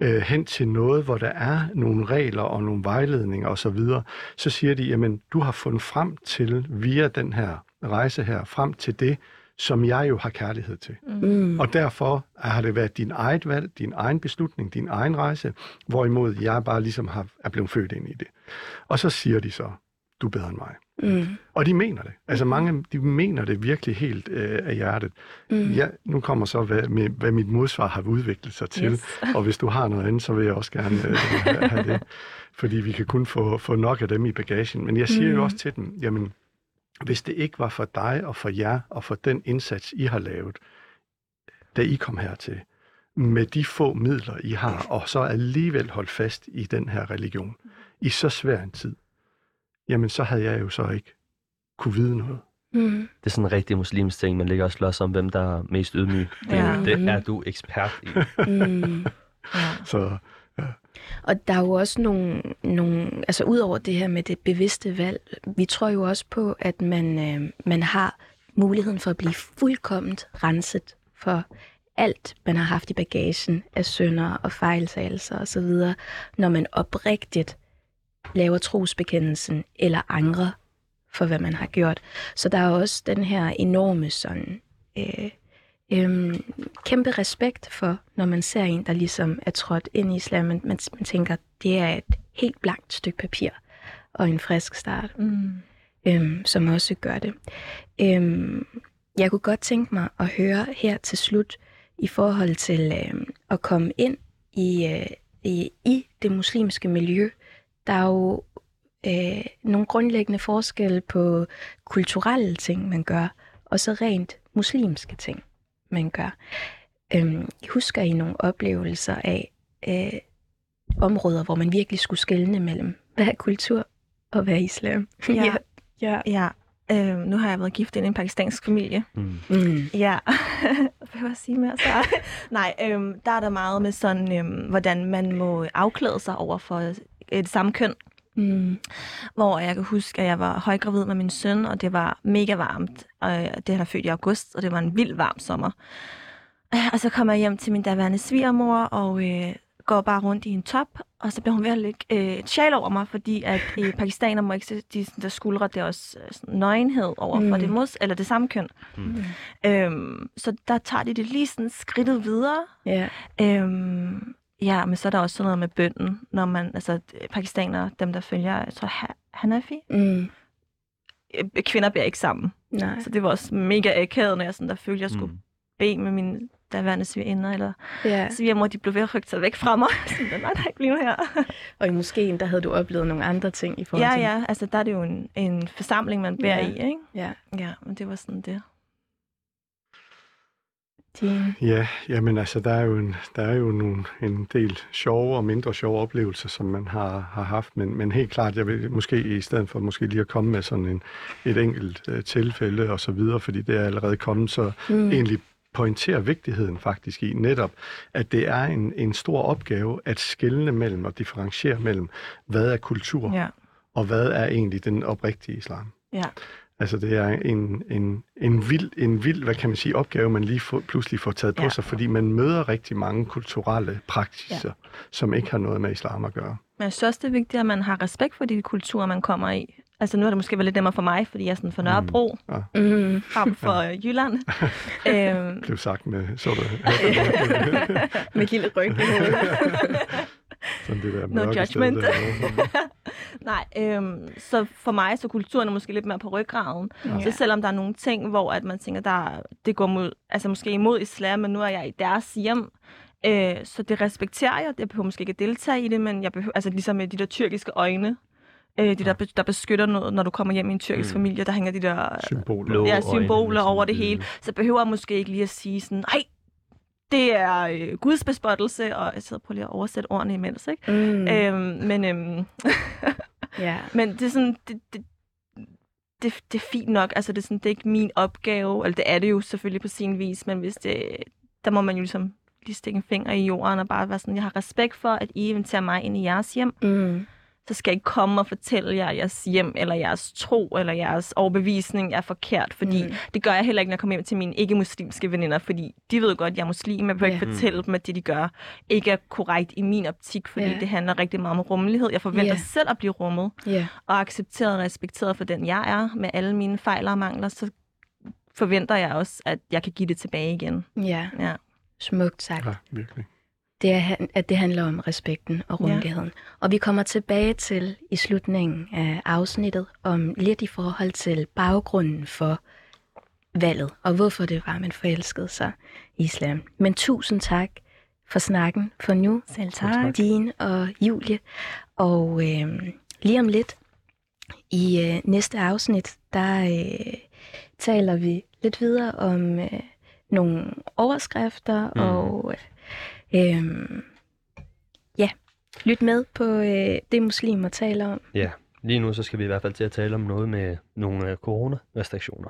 øh, hen til noget, hvor der er nogle regler og nogle vejledninger osv., så, så siger de, jamen du har fundet frem til, via den her rejse her, frem til det, som jeg jo har kærlighed til. Mm. Og derfor har det været din eget valg, din egen beslutning, din egen rejse, hvorimod jeg bare ligesom har, er blevet født ind i det. Og så siger de så, du er bedre end mig. Mm. Og de mener det. Altså mange, de mener det virkelig helt øh, af hjertet. Mm. Ja, nu kommer så, hvad, med, hvad mit modsvar har udviklet sig til. Yes. [laughs] Og hvis du har noget andet, så vil jeg også gerne øh, have- det. Fordi vi kan kun få, få nok af dem i bagagen. Men jeg siger Mm. jo også til dem, jamen, hvis det ikke var for dig og for jer og for den indsats, I har lavet, da I kom hertil, med de få midler, I har, og så alligevel holdt fast i den her religion i så svær en tid, jamen så havde jeg jo så ikke kunne vide noget. Mm. Det er sådan en rigtig muslimsk ting. Man ligger og slås om, hvem der er mest ydmyg. Det, Ja. det er du ekspert i. Mm. Ja. Så og der er jo også nogle, nogle, altså ud over det her med det bevidste valg, vi tror jo også på, at man, øh, man har muligheden for at blive fuldkomment renset for alt, man har haft i bagagen af synder og fejltagelser osv., når man oprigtigt laver trosbekendelsen eller angrer for, hvad man har gjort. Så der er også den her enorme sådan, øh, øh, kæmpe respekt for, når man ser en, der ligesom er trådt ind i islam. Man, man, man tænker, det er et helt blankt stykke papir og en frisk start, Mm. øhm, som også gør det. Øhm, jeg kunne godt tænke mig at høre her til slut i forhold til øhm, at komme ind i, øh, i, i det muslimske miljø. Der er jo øh, nogle grundlæggende forskelle på kulturelle ting, man gør, og så rent muslimske ting, man gør. Øhm, husker I nogle oplevelser af øh, områder, hvor man virkelig skulle skelne mellem, hvad er kultur og hvad er islam? Ja. [laughs] ja. Ja, øh, nu har jeg været gift ind i en pakistansk familie. Mm. Mm. Ja, [laughs] hvad vil jeg sige mere så? [laughs] Nej, øhm, der er der meget med sådan, øhm, hvordan man må afklæde sig over for et samme køn. Mm. Hvor jeg kan huske, at jeg var højgravid med min søn, og det var mega varmt. Og det han er født i august, og det var en vild varm sommer. Og så kommer jeg hjem til min daværende svigermor, og øh, går bare rundt i en top, og så bliver hun ved at lægge øh, et sjal over mig, fordi at øh, [laughs] pakistaner må ikke se de der skuldre, det er også øh, sådan nøgenhed over for Mm. det mos, eller det samme køn. Mm. Øhm, så der tager de det lige sådan skridtet videre. Ja. Øhm, ja, men så er der også sådan noget med bønden, når man, altså pakistanere, dem der følger, jeg tror, Ha- Hanafi, Mm. øh, kvinder beder ikke sammen. Nej. Så det var også mega akavet, når jeg sådan der følte, jeg skulle Mm. bede med mine daværende svigerinder, eller Ja. svigermor, de blev ved at rykke sig væk fra mig. [laughs] Sådan, nej, nej, bliv nu her. Og i moskeen, der havde du oplevet nogle andre ting i forhold Ja, til... ja, altså der er det jo en, en forsamling, man beder Ja. i, ikke? ja. Ja, men det var sådan det. Din... Ja, jamen altså, der er jo, en, der er jo nogle, en del sjove og mindre sjove oplevelser, som man har, har haft, men, men helt klart, jeg vil måske i stedet for måske lige at komme med sådan en, et enkelt uh, tilfælde og så videre, fordi det er allerede kommet, så Mm. egentlig pointerer vigtigheden faktisk i netop, at det er en, en stor opgave at skelne mellem og differentiere mellem, hvad er kultur, Ja, og hvad er egentlig den oprigtige islam. ja. Altså det er en, en, en, vild, en vild, hvad kan man sige, opgave, man lige får, pludselig får taget på Ja. sig, fordi man møder rigtig mange kulturelle praksiser, ja. som ikke har noget med islam at gøre. Men jeg synes også, det er vigtigt, at man har respekt for de kulturer, man kommer i. Altså nu er det måske været lidt nemmere for mig, fordi jeg er sådan fra Nørrebro, Mm. frem for ja. Jylland. [laughs] øhm, Blev sagt med, så du, [laughs] Med lille ryg i hovedet. sådan det der No mørke sted judgment. der. [laughs] nej, øhm, så for mig så kulturen er måske lidt mere på ryggraden. Ja. Så selvom der er nogle ting, hvor at man tænker, der, det går mod, altså måske imod islam, men nu er jeg i deres hjem, øh, så det respekterer jeg. Jeg behøver måske ikke at deltage i det, men jeg behøver, altså ligesom med de der tyrkiske øjne, øh, de der, der beskytter noget, når du kommer hjem i en tyrkisk Mm. familie, der hænger de der Symboler. Blå ja, symboler over det hele. Så behøver jeg måske ikke lige at sige sådan, nej, det er øh, Guds bespottelse, og jeg sidder på lige at oversætte ordene imens, ikke? Mm. Øhm, men, øhm, [laughs] ja. men det er sådan, det, det, det, det er fint nok. Altså, det er, sådan, det er ikke min opgave, eller det er det jo selvfølgelig på sin vis, men hvis det, der må man jo ligesom lige stikke en finger i jorden og bare være sådan, jeg har respekt for, at I inviterer mig ind i jeres hjem, Mm. Så skal I ikke komme og fortælle jer, at jeres hjem, eller jeres tro, eller jeres overbevisning er forkert, fordi Mm. det gør jeg heller ikke, når jeg kommer hjem til mine ikke-muslimske veninder, fordi de ved godt, at jeg er muslim, jeg behøver ikke fortælle dem, at det, de gør, ikke er korrekt i min optik, fordi Ja. det handler rigtig meget om rummelighed. Jeg forventer Ja. selv at blive rummet, Ja. og accepteret og respekteret for den, jeg er, med alle mine fejl og mangler, så forventer jeg også, at jeg kan give det tilbage igen. Ja. Ja. Smukt sagt. Ja, virkelig. Det er, at det handler om respekten og rummeligheden. Ja. Og vi kommer tilbage til i slutningen af afsnittet om lidt i forhold til baggrunden for valget, og hvorfor det var, man forelskede sig i islam. Men tusind tak for snakken for nu, Selv tak. Dine og Julie. Og øh, lige om lidt i øh, næste afsnit, der øh, taler vi lidt videre om øh, nogle overskrifter Mm. mm. og øh, Øhm, ja, lyt med på øh, det, muslimer taler om. Ja, lige nu så skal vi i hvert fald til at tale om noget med nogle øh, coronarestriktioner.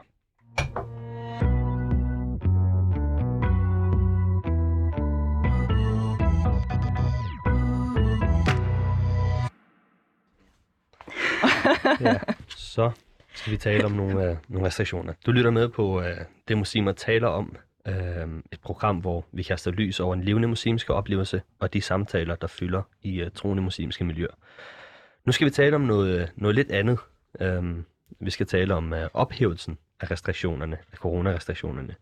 ja, så skal vi tale om nogle, øh, nogle restriktioner. Du lytter med på øh, det, muslimer taler om. Øh, et program, hvor vi kaster lys over en levende muslimske oplevelse og de samtaler, der fylder i øh, troende muslimske miljøer. Nu skal vi tale om noget, øh, noget lidt andet. Øh, vi skal tale om øh, ophævelsen af restriktionerne, af coronarestriktionerne.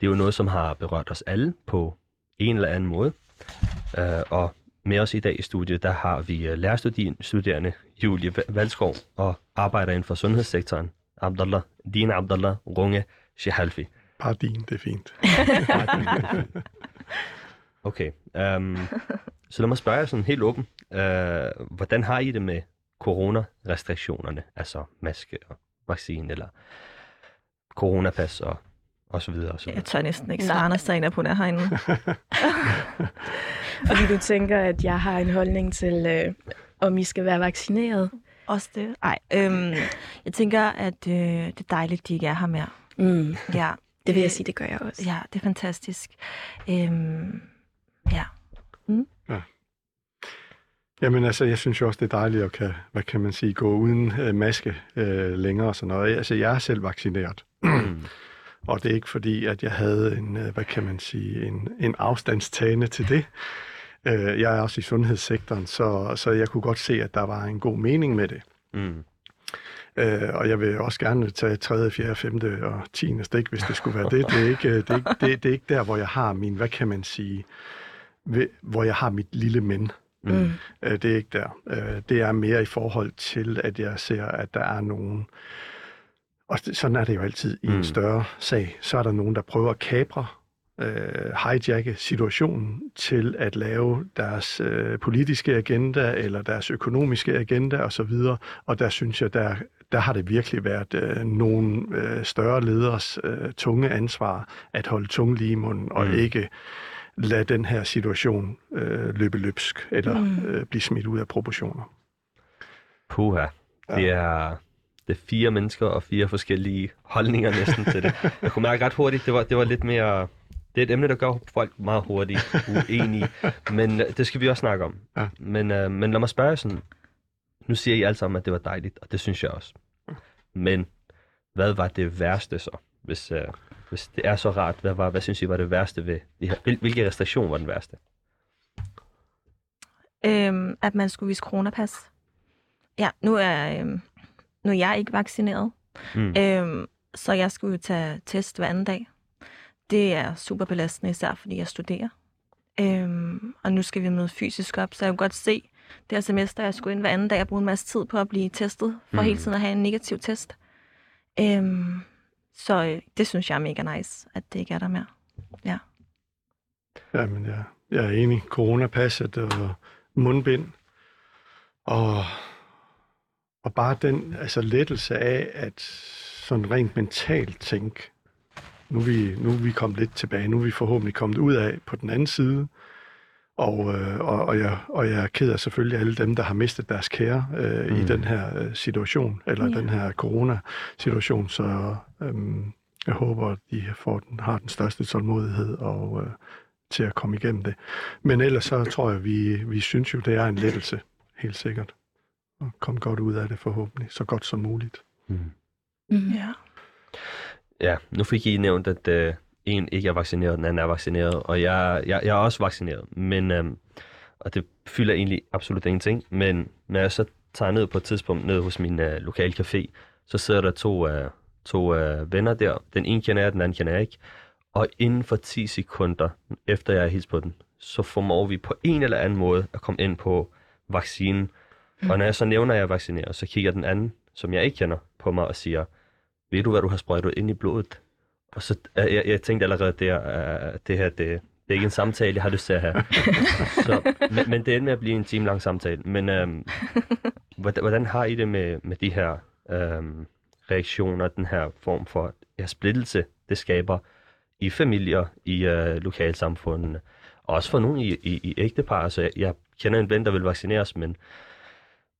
Det er jo noget, som har berørt os alle på en eller anden måde. Øh, og med os i dag i studiet, der har vi uh, lærerstuderende Julie Valskov og arbejder inden for sundhedssektoren. Abdallah, din Abdallah Runge Shehalfi. Bare din, det er fint. [laughs] okay, um, så lad mig spørge jer sådan helt åben. Uh, hvordan har I det med coronarestriktionerne? Altså maske og vaccine eller coronapas og og så videre. Og så videre. Jeg tør næsten ikke svare, når Steinar på er herinde. [laughs] Fordi du tænker, at jeg har en holdning til, øh, om I skal være vaccineret. Også det? Nej, øhm, jeg tænker, at øh, det er dejligt, de ikke er her mere. Mm. Ja. Det vil jeg sige, det gør jeg også. Ja, det er fantastisk. Øhm, ja. Mm. ja. Jamen altså, jeg synes jo også, det er dejligt at kan, hvad kan man sige, gå uden øh, maske øh, længere og sådan noget. Altså, jeg er selv vaccineret. Mm. Og det er ikke fordi, at jeg havde en, øh, hvad kan man sige, en, en afstandstagende til det. Øh, jeg er også i sundhedssektoren, så, så jeg kunne godt se, at der var en god mening med det. Mm. Øh, og jeg vil også gerne tage 3., 4., 5. og 10. stik, hvis det skulle være det. Det er ikke, det er ikke, det, det er ikke der, hvor jeg har min, hvad kan man sige, hvor jeg har mit lille men. Mm. Det er ikke der. Det er mere i forhold til, at jeg ser, at der er nogen, øh, og sådan er det jo altid i mm. en større sag. Så er der nogen, der prøver at kapre, øh, hijacke situationen til at lave deres øh, politiske agenda eller deres økonomiske agenda osv. Og der synes jeg, der, der har det virkelig været øh, nogle øh, større leders øh, tunge ansvar at holde tunge lige i munden og mm. ikke lade den her situation øh, løbe løbsk eller mm. øh, blive smidt ud af proportioner. Puha. Det er, det er fire mennesker og fire forskellige holdninger næsten til det. Jeg kunne mærke ret hurtigt, det var, det var lidt mere... Det er et emne, der gør folk meget hurtigt uenige, [laughs] men øh, det skal vi også snakke om. Ja. Men, uh, men lad mig spørge sådan, nu siger I alle sammen, at det var dejligt, og det synes jeg også. Men hvad var det værste så? Hvis, uh, hvis det er så rart, hvad, var, hvad synes I var det værste ved det her? Hvil, hvilke restriktion var den værste? Øhm, at man skulle vise coronapas. Ja, nu er, øhm, nu er jeg ikke vaccineret, mm. øhm, så jeg skulle jo tage test hver anden dag. Det er super belastende, især fordi jeg studerer. Øhm, og nu skal vi møde fysisk op, så jeg kan godt se, det her semester, jeg skulle ind hver anden dag og bruge en masse tid på at blive testet, for mm. hele tiden at have en negativ test. Øhm, så øh, det synes jeg er mega nice, at det ikke er der mere. Ja. Jamen, jeg, jeg er enig. Coronapasset og mundbind og og bare den altså lettelse af, at sådan rent mentalt tænke, nu er, vi, nu er vi kommet lidt tilbage, nu er vi forhåbentlig kommet ud af på den anden side, og, øh, og, og, jeg, og jeg er ked af selvfølgelig alle dem, der har mistet deres kære øh, mm. i den her øh, situation, eller ja. den her corona-situation, så øh, jeg håber, at de får den, har den største tålmodighed og øh, til at komme igennem det. Men ellers så tror jeg, vi, vi synes jo, det er en lettelse, helt sikkert og komme godt ud af det forhåbentlig, så godt som muligt. Mm. Mm. Ja. Ja, nu fik I nævnt, at øh, en ikke er vaccineret, den anden er vaccineret, og jeg, jeg, jeg er også vaccineret, men, øhm, og det fylder egentlig absolut ingenting, men når jeg så tager ned på et tidspunkt ned hos min øh, lokale café, så sidder der to, øh, to øh, venner der, den ene kender jeg, den anden kender jeg ikke, og inden for 10 sekunder, efter jeg er hilst på den, så formår vi på en eller anden måde at komme ind på vaccinen, Og når jeg så nævner, at jeg er vaccineret, så kigger den anden, som jeg ikke kender, på mig og siger, ved du, hvad du har sprøjtet ind i blodet? Og så, jeg, jeg tænkte allerede der, at det her, det, det er ikke en samtale, jeg har lyst til at have. [laughs] så, men, men det endte med at blive en time lang samtale. Men øhm, hvordan, hvordan har I det med, med de her øhm, reaktioner, den her form for ja, splittelse, det skaber i familier, i øh, lokalsamfundene? Og også for nogen i, i, i ægtepar. Altså, jeg, jeg kender en ven, der vil vaccineres, men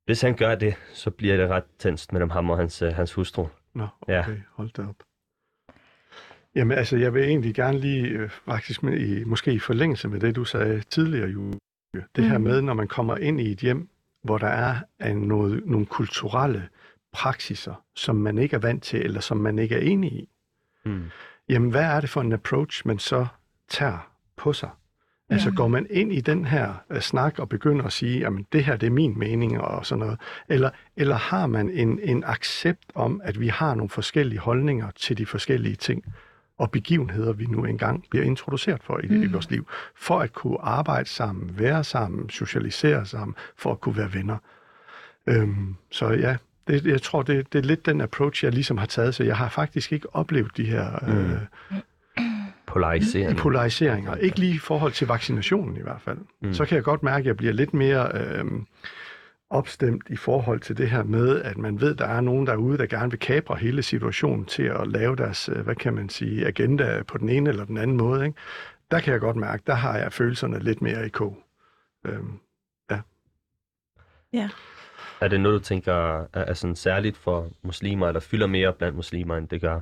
hvis han gør det, så bliver det ret tændst mellem ham og hans, øh, hans hustru. Nå, okay, Ja. hold da op. Jamen altså, jeg vil egentlig gerne lige, øh, faktisk med, i, måske i forlængelse med det, du sagde tidligere, Julie, det her Mhm. med, når man kommer ind i et hjem, hvor der er en, noget, nogle kulturelle praksiser, som man ikke er vant til, eller som man ikke er enig i, Mm. jamen hvad er det for en approach, man så tager på sig? Altså Ja. går man ind i den her uh, snak og begynder at sige, jamen det her det er min mening og sådan noget, eller, eller har man en, en accept om, at vi har nogle forskellige holdninger til de forskellige ting og begivenheder, vi nu engang bliver introduceret for i, mm. i vores liv, for at kunne arbejde sammen, være sammen, socialisere sammen, for at kunne være venner. Øhm, så ja, det, jeg tror, det, det er lidt den approach, jeg ligesom har taget, så jeg har faktisk ikke oplevet de her Mm. øh, Polariserende. polariseringer. Ikke lige i forhold til vaccinationen i hvert fald. Mm. Så kan jeg godt mærke, at jeg bliver lidt mere øh, opstemt i forhold til det her med, at man ved, der er nogen derude, der gerne vil kapre hele situationen til at lave deres, øh, hvad kan man sige, agenda på den ene eller den anden måde. Ikke? Der kan jeg godt mærke, der har jeg følelserne lidt mere i kog. Øhm, Er det noget, du tænker er, er sådan særligt for muslimer, eller fylder mere blandt muslimer, end det gør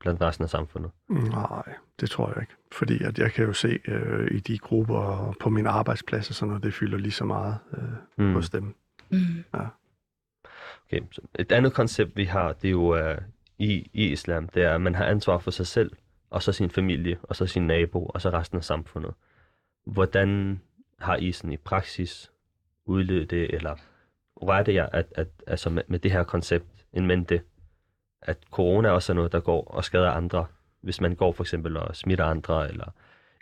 blandt resten af samfundet? Nej, det tror jeg ikke. Fordi at jeg kan jo se øh, i de grupper på min arbejdsplads og sådan noget, det fylder lige så meget øh, Mm. hos dem. Mm. Ah. Okay. Så et andet koncept, vi har, det er jo uh, i, i islam, det er, at man har ansvar for sig selv, og så sin familie, og så sin nabo, og så resten af samfundet. Hvordan har I sådan i praksis udlevet det, eller rette jeg jer, at, at, altså med, med det her koncept en mente, at corona også er noget, der går og skader andre, hvis man går for eksempel og smitter andre, eller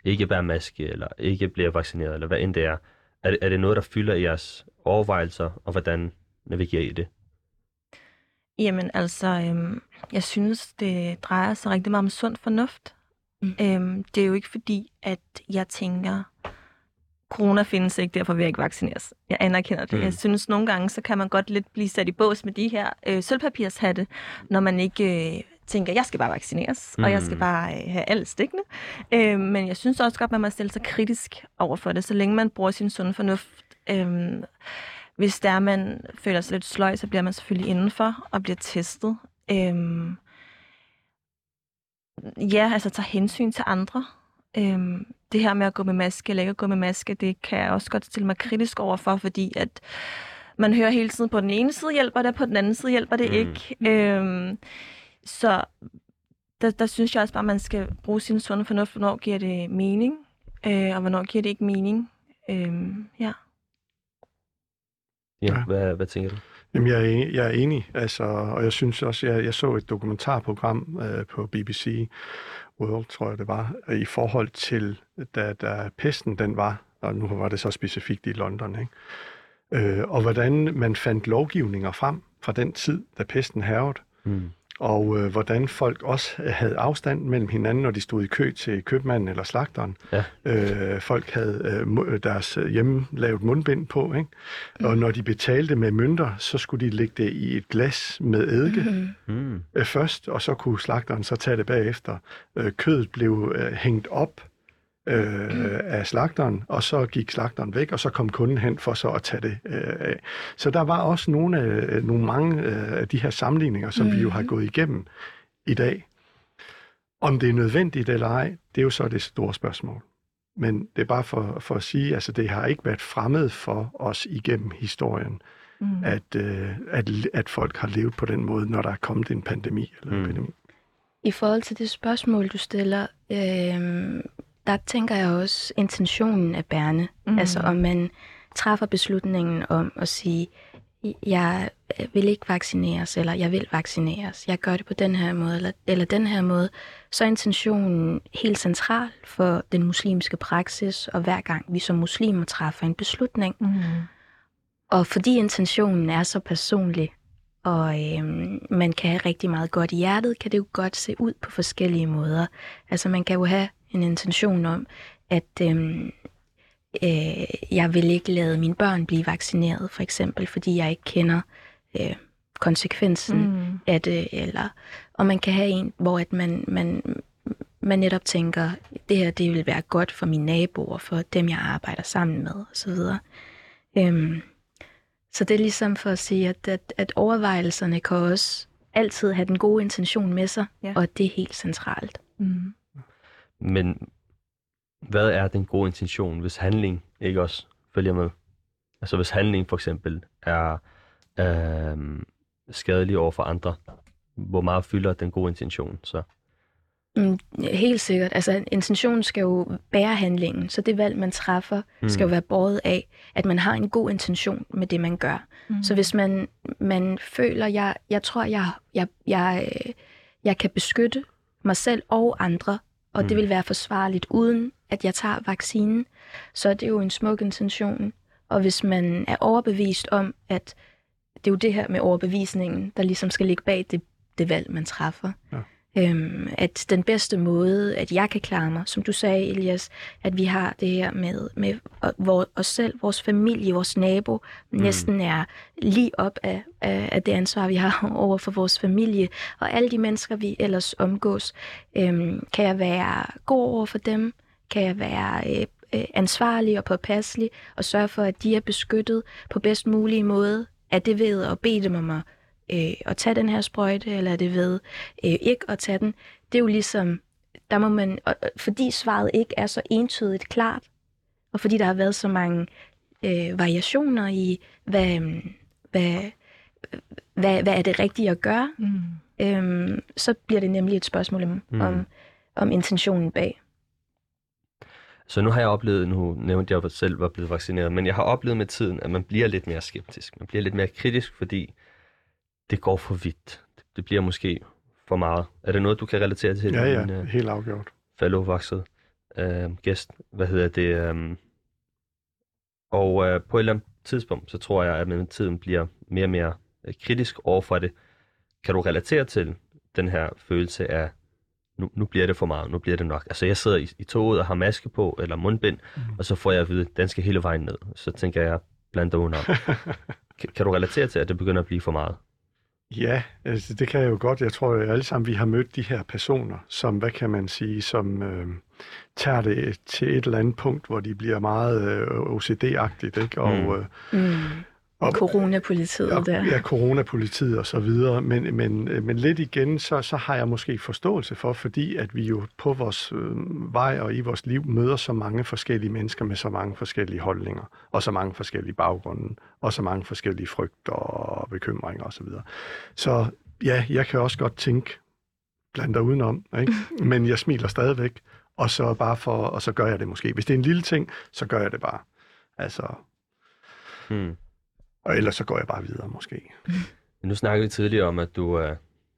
ikke bærer maske, eller ikke bliver vaccineret, eller hvad end det er. Er det, er det noget, der fylder i jeres overvejelser, og hvordan navigerer I det? Jamen altså, øhm, jeg synes, det drejer sig rigtig meget om sund fornuft. Mm. Øhm, det er jo ikke fordi, at jeg tænker, corona findes ikke, derfor vil jeg ikke vaccineres. Jeg anerkender det. Mm. Mm. Jeg synes, nogle gange, så kan man godt lidt blive sat i bås med de her øh, sølvpapirshatte, når man ikke øh, tænker, jeg skal bare vaccineres, mm. og jeg skal Mm. bare øh, have alle stikkene. Øh, men jeg synes også godt, man må stille sig kritisk over for det, så længe man bruger sin sunde fornuft. Øh, hvis der man føler sig lidt sløj, så bliver man selvfølgelig indenfor og bliver testet. Øhm, ja, altså tager hensyn til andre. Øhm, det her med at gå med maske eller ikke at gå med maske, det kan jeg også godt stille mig kritisk over for, fordi at man hører hele tiden, på den ene side hjælper det, på den anden side hjælper det mm. ikke. Øhm, så der, der synes jeg også bare, at man skal bruge sin sunde fornuft, hvornår giver det mening, øh, og hvornår giver det ikke mening. Øhm, ja. Ja, Ja. Hvad, hvad tænker du? Jamen, jeg er, enig, jeg er enig, altså, og jeg synes også, jeg, jeg så et dokumentarprogram øh, på BBC World, tror jeg det var, i forhold til, da, da pesten den var, og nu var det så specifikt i London, ikke? Øh, og hvordan man fandt lovgivninger frem fra den tid, da pesten hærgede, Mm. Og øh, hvordan folk også havde afstand mellem hinanden, når de stod i kø til købmanden eller slagteren. Ja. Øh, folk havde øh, mu- deres hjemmelavet mundbind på, ikke? og når de betalte med mønter, så skulle de lægge det i et glas med eddike Mm. Mm. øh, først, og så kunne slagteren så tage det bagefter. Øh, kødet blev øh, hængt op øh, af slagteren, og så gik slagteren væk, og så kom kunden hen for så at tage det øh, af. Så der var også nogle, af, nogle mange øh, af de her sammenligninger, som mm. vi jo har Mhm. gået igennem i dag. Om det er nødvendigt eller ej, det er jo så det store spørgsmål. Men det er bare for, for at sige, altså det har ikke været fremmed for os igennem historien, Mm. at, øh, at, at folk har levet på den måde, når der er kommet en pandemi eller Mm. mm. epidemi. I forhold til det spørgsmål, du stiller, øhm, der tænker jeg også intentionen af bærende. Mm. Altså om man træffer beslutningen om at sige, jeg vil ikke vaccineres, eller jeg vil vaccineres, jeg gør det på den her måde, eller, eller den her måde, så er intentionen helt central for den muslimske praksis, og hver gang vi som muslimer træffer en beslutning. Mm. Og fordi intentionen er så personlig, og øhm, man kan have rigtig meget godt i hjertet, kan det jo godt se ud på forskellige måder. Altså man kan jo have en intention om, at øhm, øh, jeg vil ikke lade mine børn blive vaccineret, for eksempel, fordi jeg ikke kender øh, konsekvensen Mm. af det, eller og man kan have en, hvor at man, man, man netop tænker, det her det vil være godt for mine naboer, for dem, jeg arbejder sammen med osv. Øhm, så det er ligesom for at sige, at, at, at overvejelserne kan også altid have den gode intention med sig, Ja. og det er helt centralt. Mm. Men hvad er den gode intention, hvis handling ikke også følger med? Altså hvis handling for eksempel er øh, skadelig over for andre, hvor meget fylder den gode intention så? Mm, helt sikkert. Altså, intentionen skal jo bære handlingen, så det valg, man træffer, mm. skal jo være båret af, at man har en god intention med det, man gør. Mm. Så hvis man, man føler, jeg, jeg tror, jeg, jeg, jeg, øh, jeg kan beskytte mig selv og andre, og mm. det vil være forsvarligt, uden at jeg tager vaccinen, så er det jo en smuk intention. Og hvis man er overbevist om, at det er jo det her med overbevisningen, der ligesom skal ligge bag det, det valg, man træffer. Ja. Øhm, at den bedste måde, at jeg kan klare mig, som du sagde, Elias, at vi har det her med, med vores, os selv, vores familie, vores nabo, mm. næsten er lige op af, af, af det ansvar, vi har [laughs] over for vores familie, og alle de mennesker, vi ellers omgås. Øhm, kan jeg være god over for dem? Kan jeg være øh, øh, ansvarlig og påpasselig, og sørge for, at de er beskyttet på bedst mulige måde? Er det ved at bede dem om at øh, at tage den her sprøjte, eller er det ved øh, ikke at tage den? Det er jo ligesom, der må man, og, fordi svaret ikke er så entydigt klart, og fordi der har været så mange øh, variationer i, hvad, hvad, hvad, hvad er det rigtige at gøre, Mm. øhm, så bliver det nemlig et spørgsmål om, Mm. mm. om, om intentionen bag. Så nu har jeg oplevet, nu nævnte jeg, at jeg selv var blevet vaccineret, men jeg har oplevet med tiden, at man bliver lidt mere skeptisk. Man bliver lidt mere kritisk, fordi det går for vidt. Det bliver måske for meget. Er det noget, du kan relatere til? Ja, ja, din, øh, helt afgjort. fellow-vakset øh, gæst? Hvad hedder det? Øh, og øh, på et eller andet tidspunkt, så tror jeg, at med tiden bliver mere og mere øh, kritisk overfor det. Kan du relatere til den her følelse af, nu, nu bliver det for meget, nu bliver det nok. Altså jeg sidder i, i toget og har maske på, eller mundbind, mm. og så får jeg at vide, at den skal hele vejen ned. Så tænker jeg, bland dig udenom. [laughs] kan, kan du relatere til, at det begynder at blive for meget? Ja, altså det kan jeg jo godt. Jeg tror jo alle sammen, vi har mødt de her personer, som, hvad kan man sige, som øh, tager det til et eller andet punkt, hvor de bliver meget øh, OCD-agtigt, ikke? Og, Mm. øh, Mm. Og, Coronapolitiet ja, der. ja, coronapolitiet og så videre. Men, men, men lidt igen, så, så har jeg måske forståelse for, fordi at vi jo på vores øh, vej og i vores liv møder så mange forskellige mennesker med så mange forskellige holdninger, og så mange forskellige baggrunde, og så mange forskellige frygter og bekymringer osv. Så, så ja, jeg kan også godt tænke, bland dig udenom, ikke? [laughs] men jeg smiler stadigvæk, og så bare for, og så gør jeg det måske. Hvis det er en lille ting, så gør jeg det bare. Altså, Hmm. Og ellers så går jeg bare videre måske. Men nu snakkede vi tidligere om, at du, øh,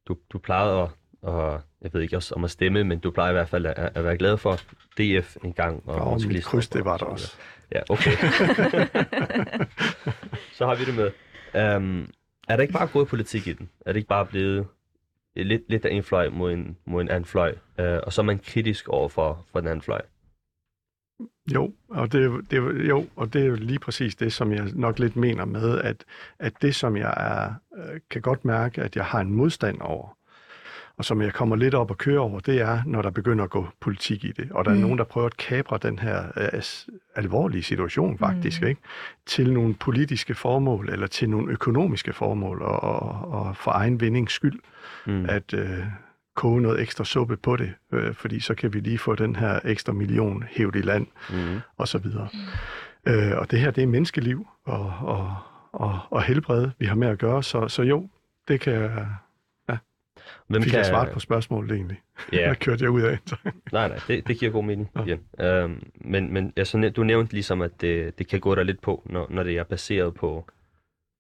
du, du plejede at, og jeg ved ikke også om at stemme, men du plejer i hvert fald at, at være glad for DF en gang. Og, Mogens mit kryds, det var der også. Ja, okay. [laughs] så har vi det med. Um, er der ikke bare gået politik i den? Er det ikke bare blevet lidt, lidt af en fløj mod en, mod en anden fløj? Uh, og så er man kritisk over for, for den anden fløj? Jo, og det, er jo- det, jo- og det er jo lige præcis det, som jeg nok lidt mener med, at, at det, som jeg er, øh, kan godt mærke, at jeg har en modstand over, og som jeg kommer lidt op og kører over, det er, når der begynder at gå politik i det. Og der er Mm. nogen, der prøver at kapre den her øh, alvorlige situation faktisk, Mm. ikke? til nogle politiske formål, eller til nogle økonomiske formål, og, og, og for egen vindings skyld Mm. at øh, koge noget ekstra suppe på det, øh, fordi så kan vi lige få den her ekstra million hævet i land, Mm. og så videre. Øh, og det her, det er menneskeliv og, og, og, og helbred, vi har med at gøre, så, så jo, det kan jeg... Hvem Fik jeg svaret på spørgsmålet egentlig? Ja, [laughs] Hvad kørte jeg ud af? nej, nej, det, det giver god mening Ja. igen. Um, men men altså, du nævnte ligesom, at det, det kan gå der lidt på, når, når det er baseret på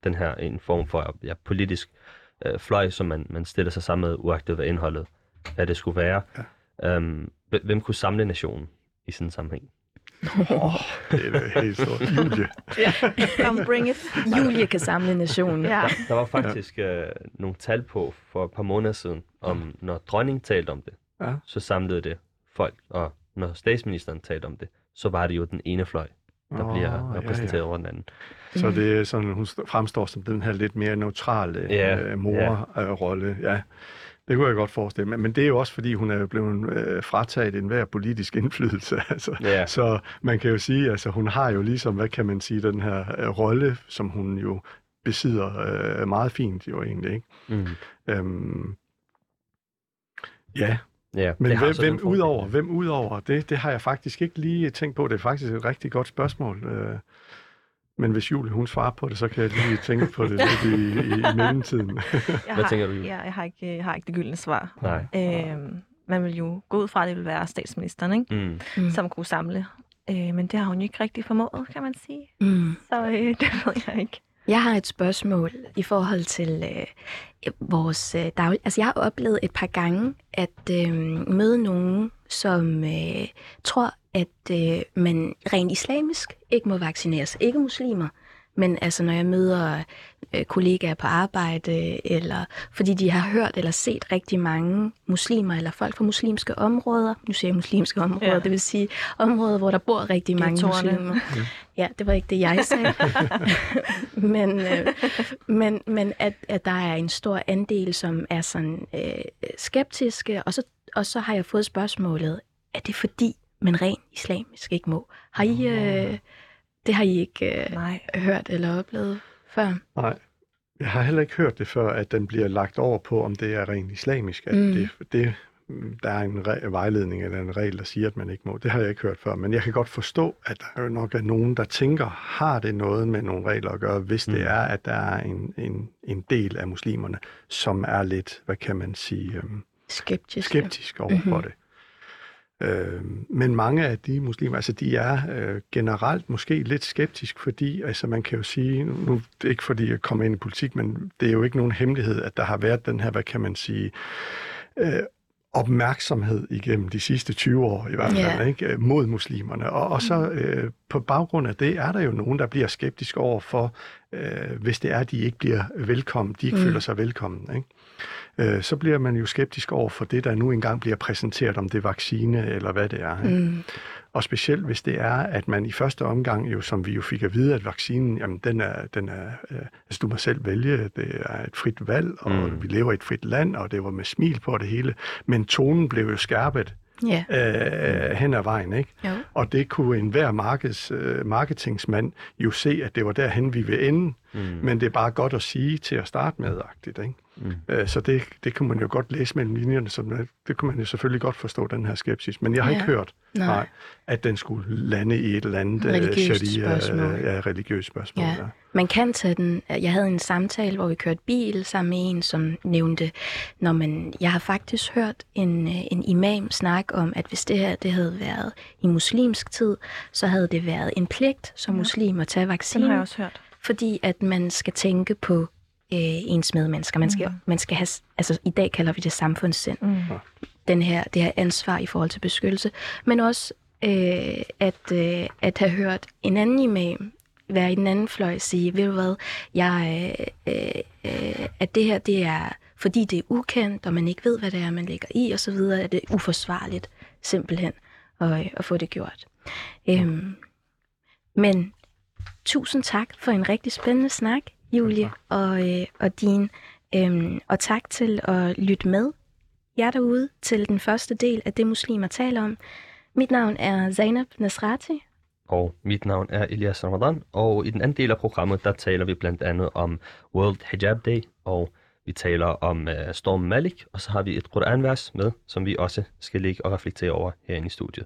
den her en form for ja, politisk øh, fløj, som man, man stiller sig sammen med, uagtet hvad indholdet af det skulle være. Ja. Um, hvem kunne samle nationen i sådan en sammenhæng? Det er helt stort. Julie. Come bring it. Julie kan samle nationen. Ja. Der, der var faktisk øh, nogle tal på for et par måneder siden, om når dronningen talte om det, Ja. så samlede det folk, og når statsministeren talte om det, så var det jo den ene fløj, der Åh, bliver ja, repræsenteret ja. over den anden. Så det er sådan, hun st- fremstår som den her lidt mere neutrale Ja, øh, morrolle. Ja. Det kunne jeg godt forestille mig. Men det er jo også, fordi hun er blevet øh, frataget enhver politisk indflydelse. [laughs] Altså. Ja. Så man kan jo sige, altså hun har jo ligesom, hvad kan man sige, den her øh, rolle, som hun jo besidder øh, meget fint jo egentlig. Ikke? Mm. Øhm, ja, Ja, men hvem, hvem udover, hvem udover det, det har jeg faktisk ikke lige tænkt på. Det er faktisk et rigtig godt spørgsmål. Øh, men hvis Julie hun svarer på det, så kan jeg lige tænke på det lidt i, i, i mellemtiden. [laughs] Jeg Hvad har, tænker du, Julie? Ja, jeg har ikke, jeg har ikke det gyldne svar. Nej. Øhm, man vil jo gå ud fra, at det vil være statsministeren, ikke? Mm. Mm. som kunne samle. Øh, men det har hun jo ikke rigtig formået, kan man sige. Mm. Så øh, [laughs] det ved jeg ikke. Jeg har et spørgsmål i forhold til øh, vores øh, daglig... Altså, jeg har oplevet et par gange at øh, møde nogen, som øh, tror, at øh, man rent islamisk ikke må vaccineres. Ikke muslimer, men altså, når jeg møder øh, kollegaer på arbejde, eller fordi de har hørt eller set rigtig mange muslimer, eller folk fra muslimske områder. Nu siger jeg muslimske områder, Ja. ja. det vil sige områder, hvor der bor rigtig mange Ghettoerne. muslimer. Ja, det var ikke det, jeg sagde. [laughs] men øh, men, men at, at der er en stor andel, som er sådan øh, skeptiske, og så, og så har jeg fået spørgsmålet, er det fordi, man rent islamisk ikke må? Har I, øh, det har I ikke øh, Nej. hørt eller oplevet før? Nej, jeg har heller ikke hørt det før, at den bliver lagt over på, om det er rent islamisk. At Mm. det, det, der er en re- vejledning eller en regel, der siger, at man ikke må. Det har jeg ikke hørt før, men jeg kan godt forstå, at der jo nok er nogen, der tænker, har det noget med nogle regler at gøre, hvis mm. Det er, at der er en, en, en del af muslimerne, som er lidt, hvad kan man sige, øhm, Skeptiske. skeptisk over for Mhm. det. Øh, men mange af de muslimer, altså de er øh, generelt måske lidt skeptisk, fordi altså man kan jo sige, nu det er ikke fordi jeg kommer ind i politik, men det er jo ikke nogen hemmelighed, at der har været den her, hvad kan man sige, øh, opmærksomhed igennem de sidste 20 år i hvert fald, Ja. ikke, øh, mod muslimerne. Og, og så øh, på baggrund af det er der jo nogen, der bliver skeptisk over for, øh, hvis det er, at de ikke bliver velkommen, de ikke Mm. mm. føler sig velkommen. Ikke? Øh, så bliver man jo skeptisk over for det, der nu engang bliver præsenteret, om det er vaccine eller hvad det er. Mm. Og specielt hvis det er, at man i første omgang, jo, som vi jo fik at vide, at vaccinen, jamen den er, den er øh, altså du må selv vælge, det er et frit valg, og Mm. vi lever i et frit land, og det var med smil på det hele. Men tonen blev jo skærpet Ja, øh, hen ad vejen, ikke? jo. Og det kunne enhver markeds, øh, marketingsmand jo se, at det var derhen, vi vil ende. Mm. Men det er bare godt at sige til at starte med, agtigt, ikke? Mm. Øh, Så det, det kunne man jo godt læse mellem linjerne, så det, det kunne man jo selvfølgelig godt forstå, den her skepsis. Men jeg har Ja. ikke hørt, Nej. nej, at den skulle lande i et eller andet øh, Religiøst sharia, spørgsmål. øh, ja, religiøst spørgsmål. Ja. Ja. Man kan tage den. Jeg havde en samtale, hvor vi kørte bil sammen med en, som nævnte, når man, jeg har faktisk hørt en, øh, en imam snakke om, at hvis det her det havde været i muslimsk tid, så havde det været en pligt som muslim at tage Den har vaccinen, jeg også hørt. fordi at man skal tænke på øh, ens medmennesker. Man skal, Mhm. man skal have, altså i dag kalder vi det samfundssind Mm. den her, det her ansvar i forhold til beskyttelse, men også øh, at, øh, at have hørt en anden imam være i den anden fløj sige, ved du hvad, jeg, øh, øh, at det her, det er, fordi det er ukendt, og man ikke ved, hvad det er, man lægger i, og så videre, er det uforsvarligt, simpelthen, at, at få det gjort. Øhm, men tusind tak for en rigtig spændende snak, Julie og, øh, og din, øhm, og tak til at lytte med jer derude til den første del af det, muslimer taler om. Mit navn er Zainab Nasrati. Og mit navn er Elias Ramadan, og i den anden del af programmet, der taler vi blandt andet om World Hijab Day, og vi taler om uh, Storm Malik, og så har vi et Quran-vers med, som vi også skal ligge og reflektere over herinde i studiet.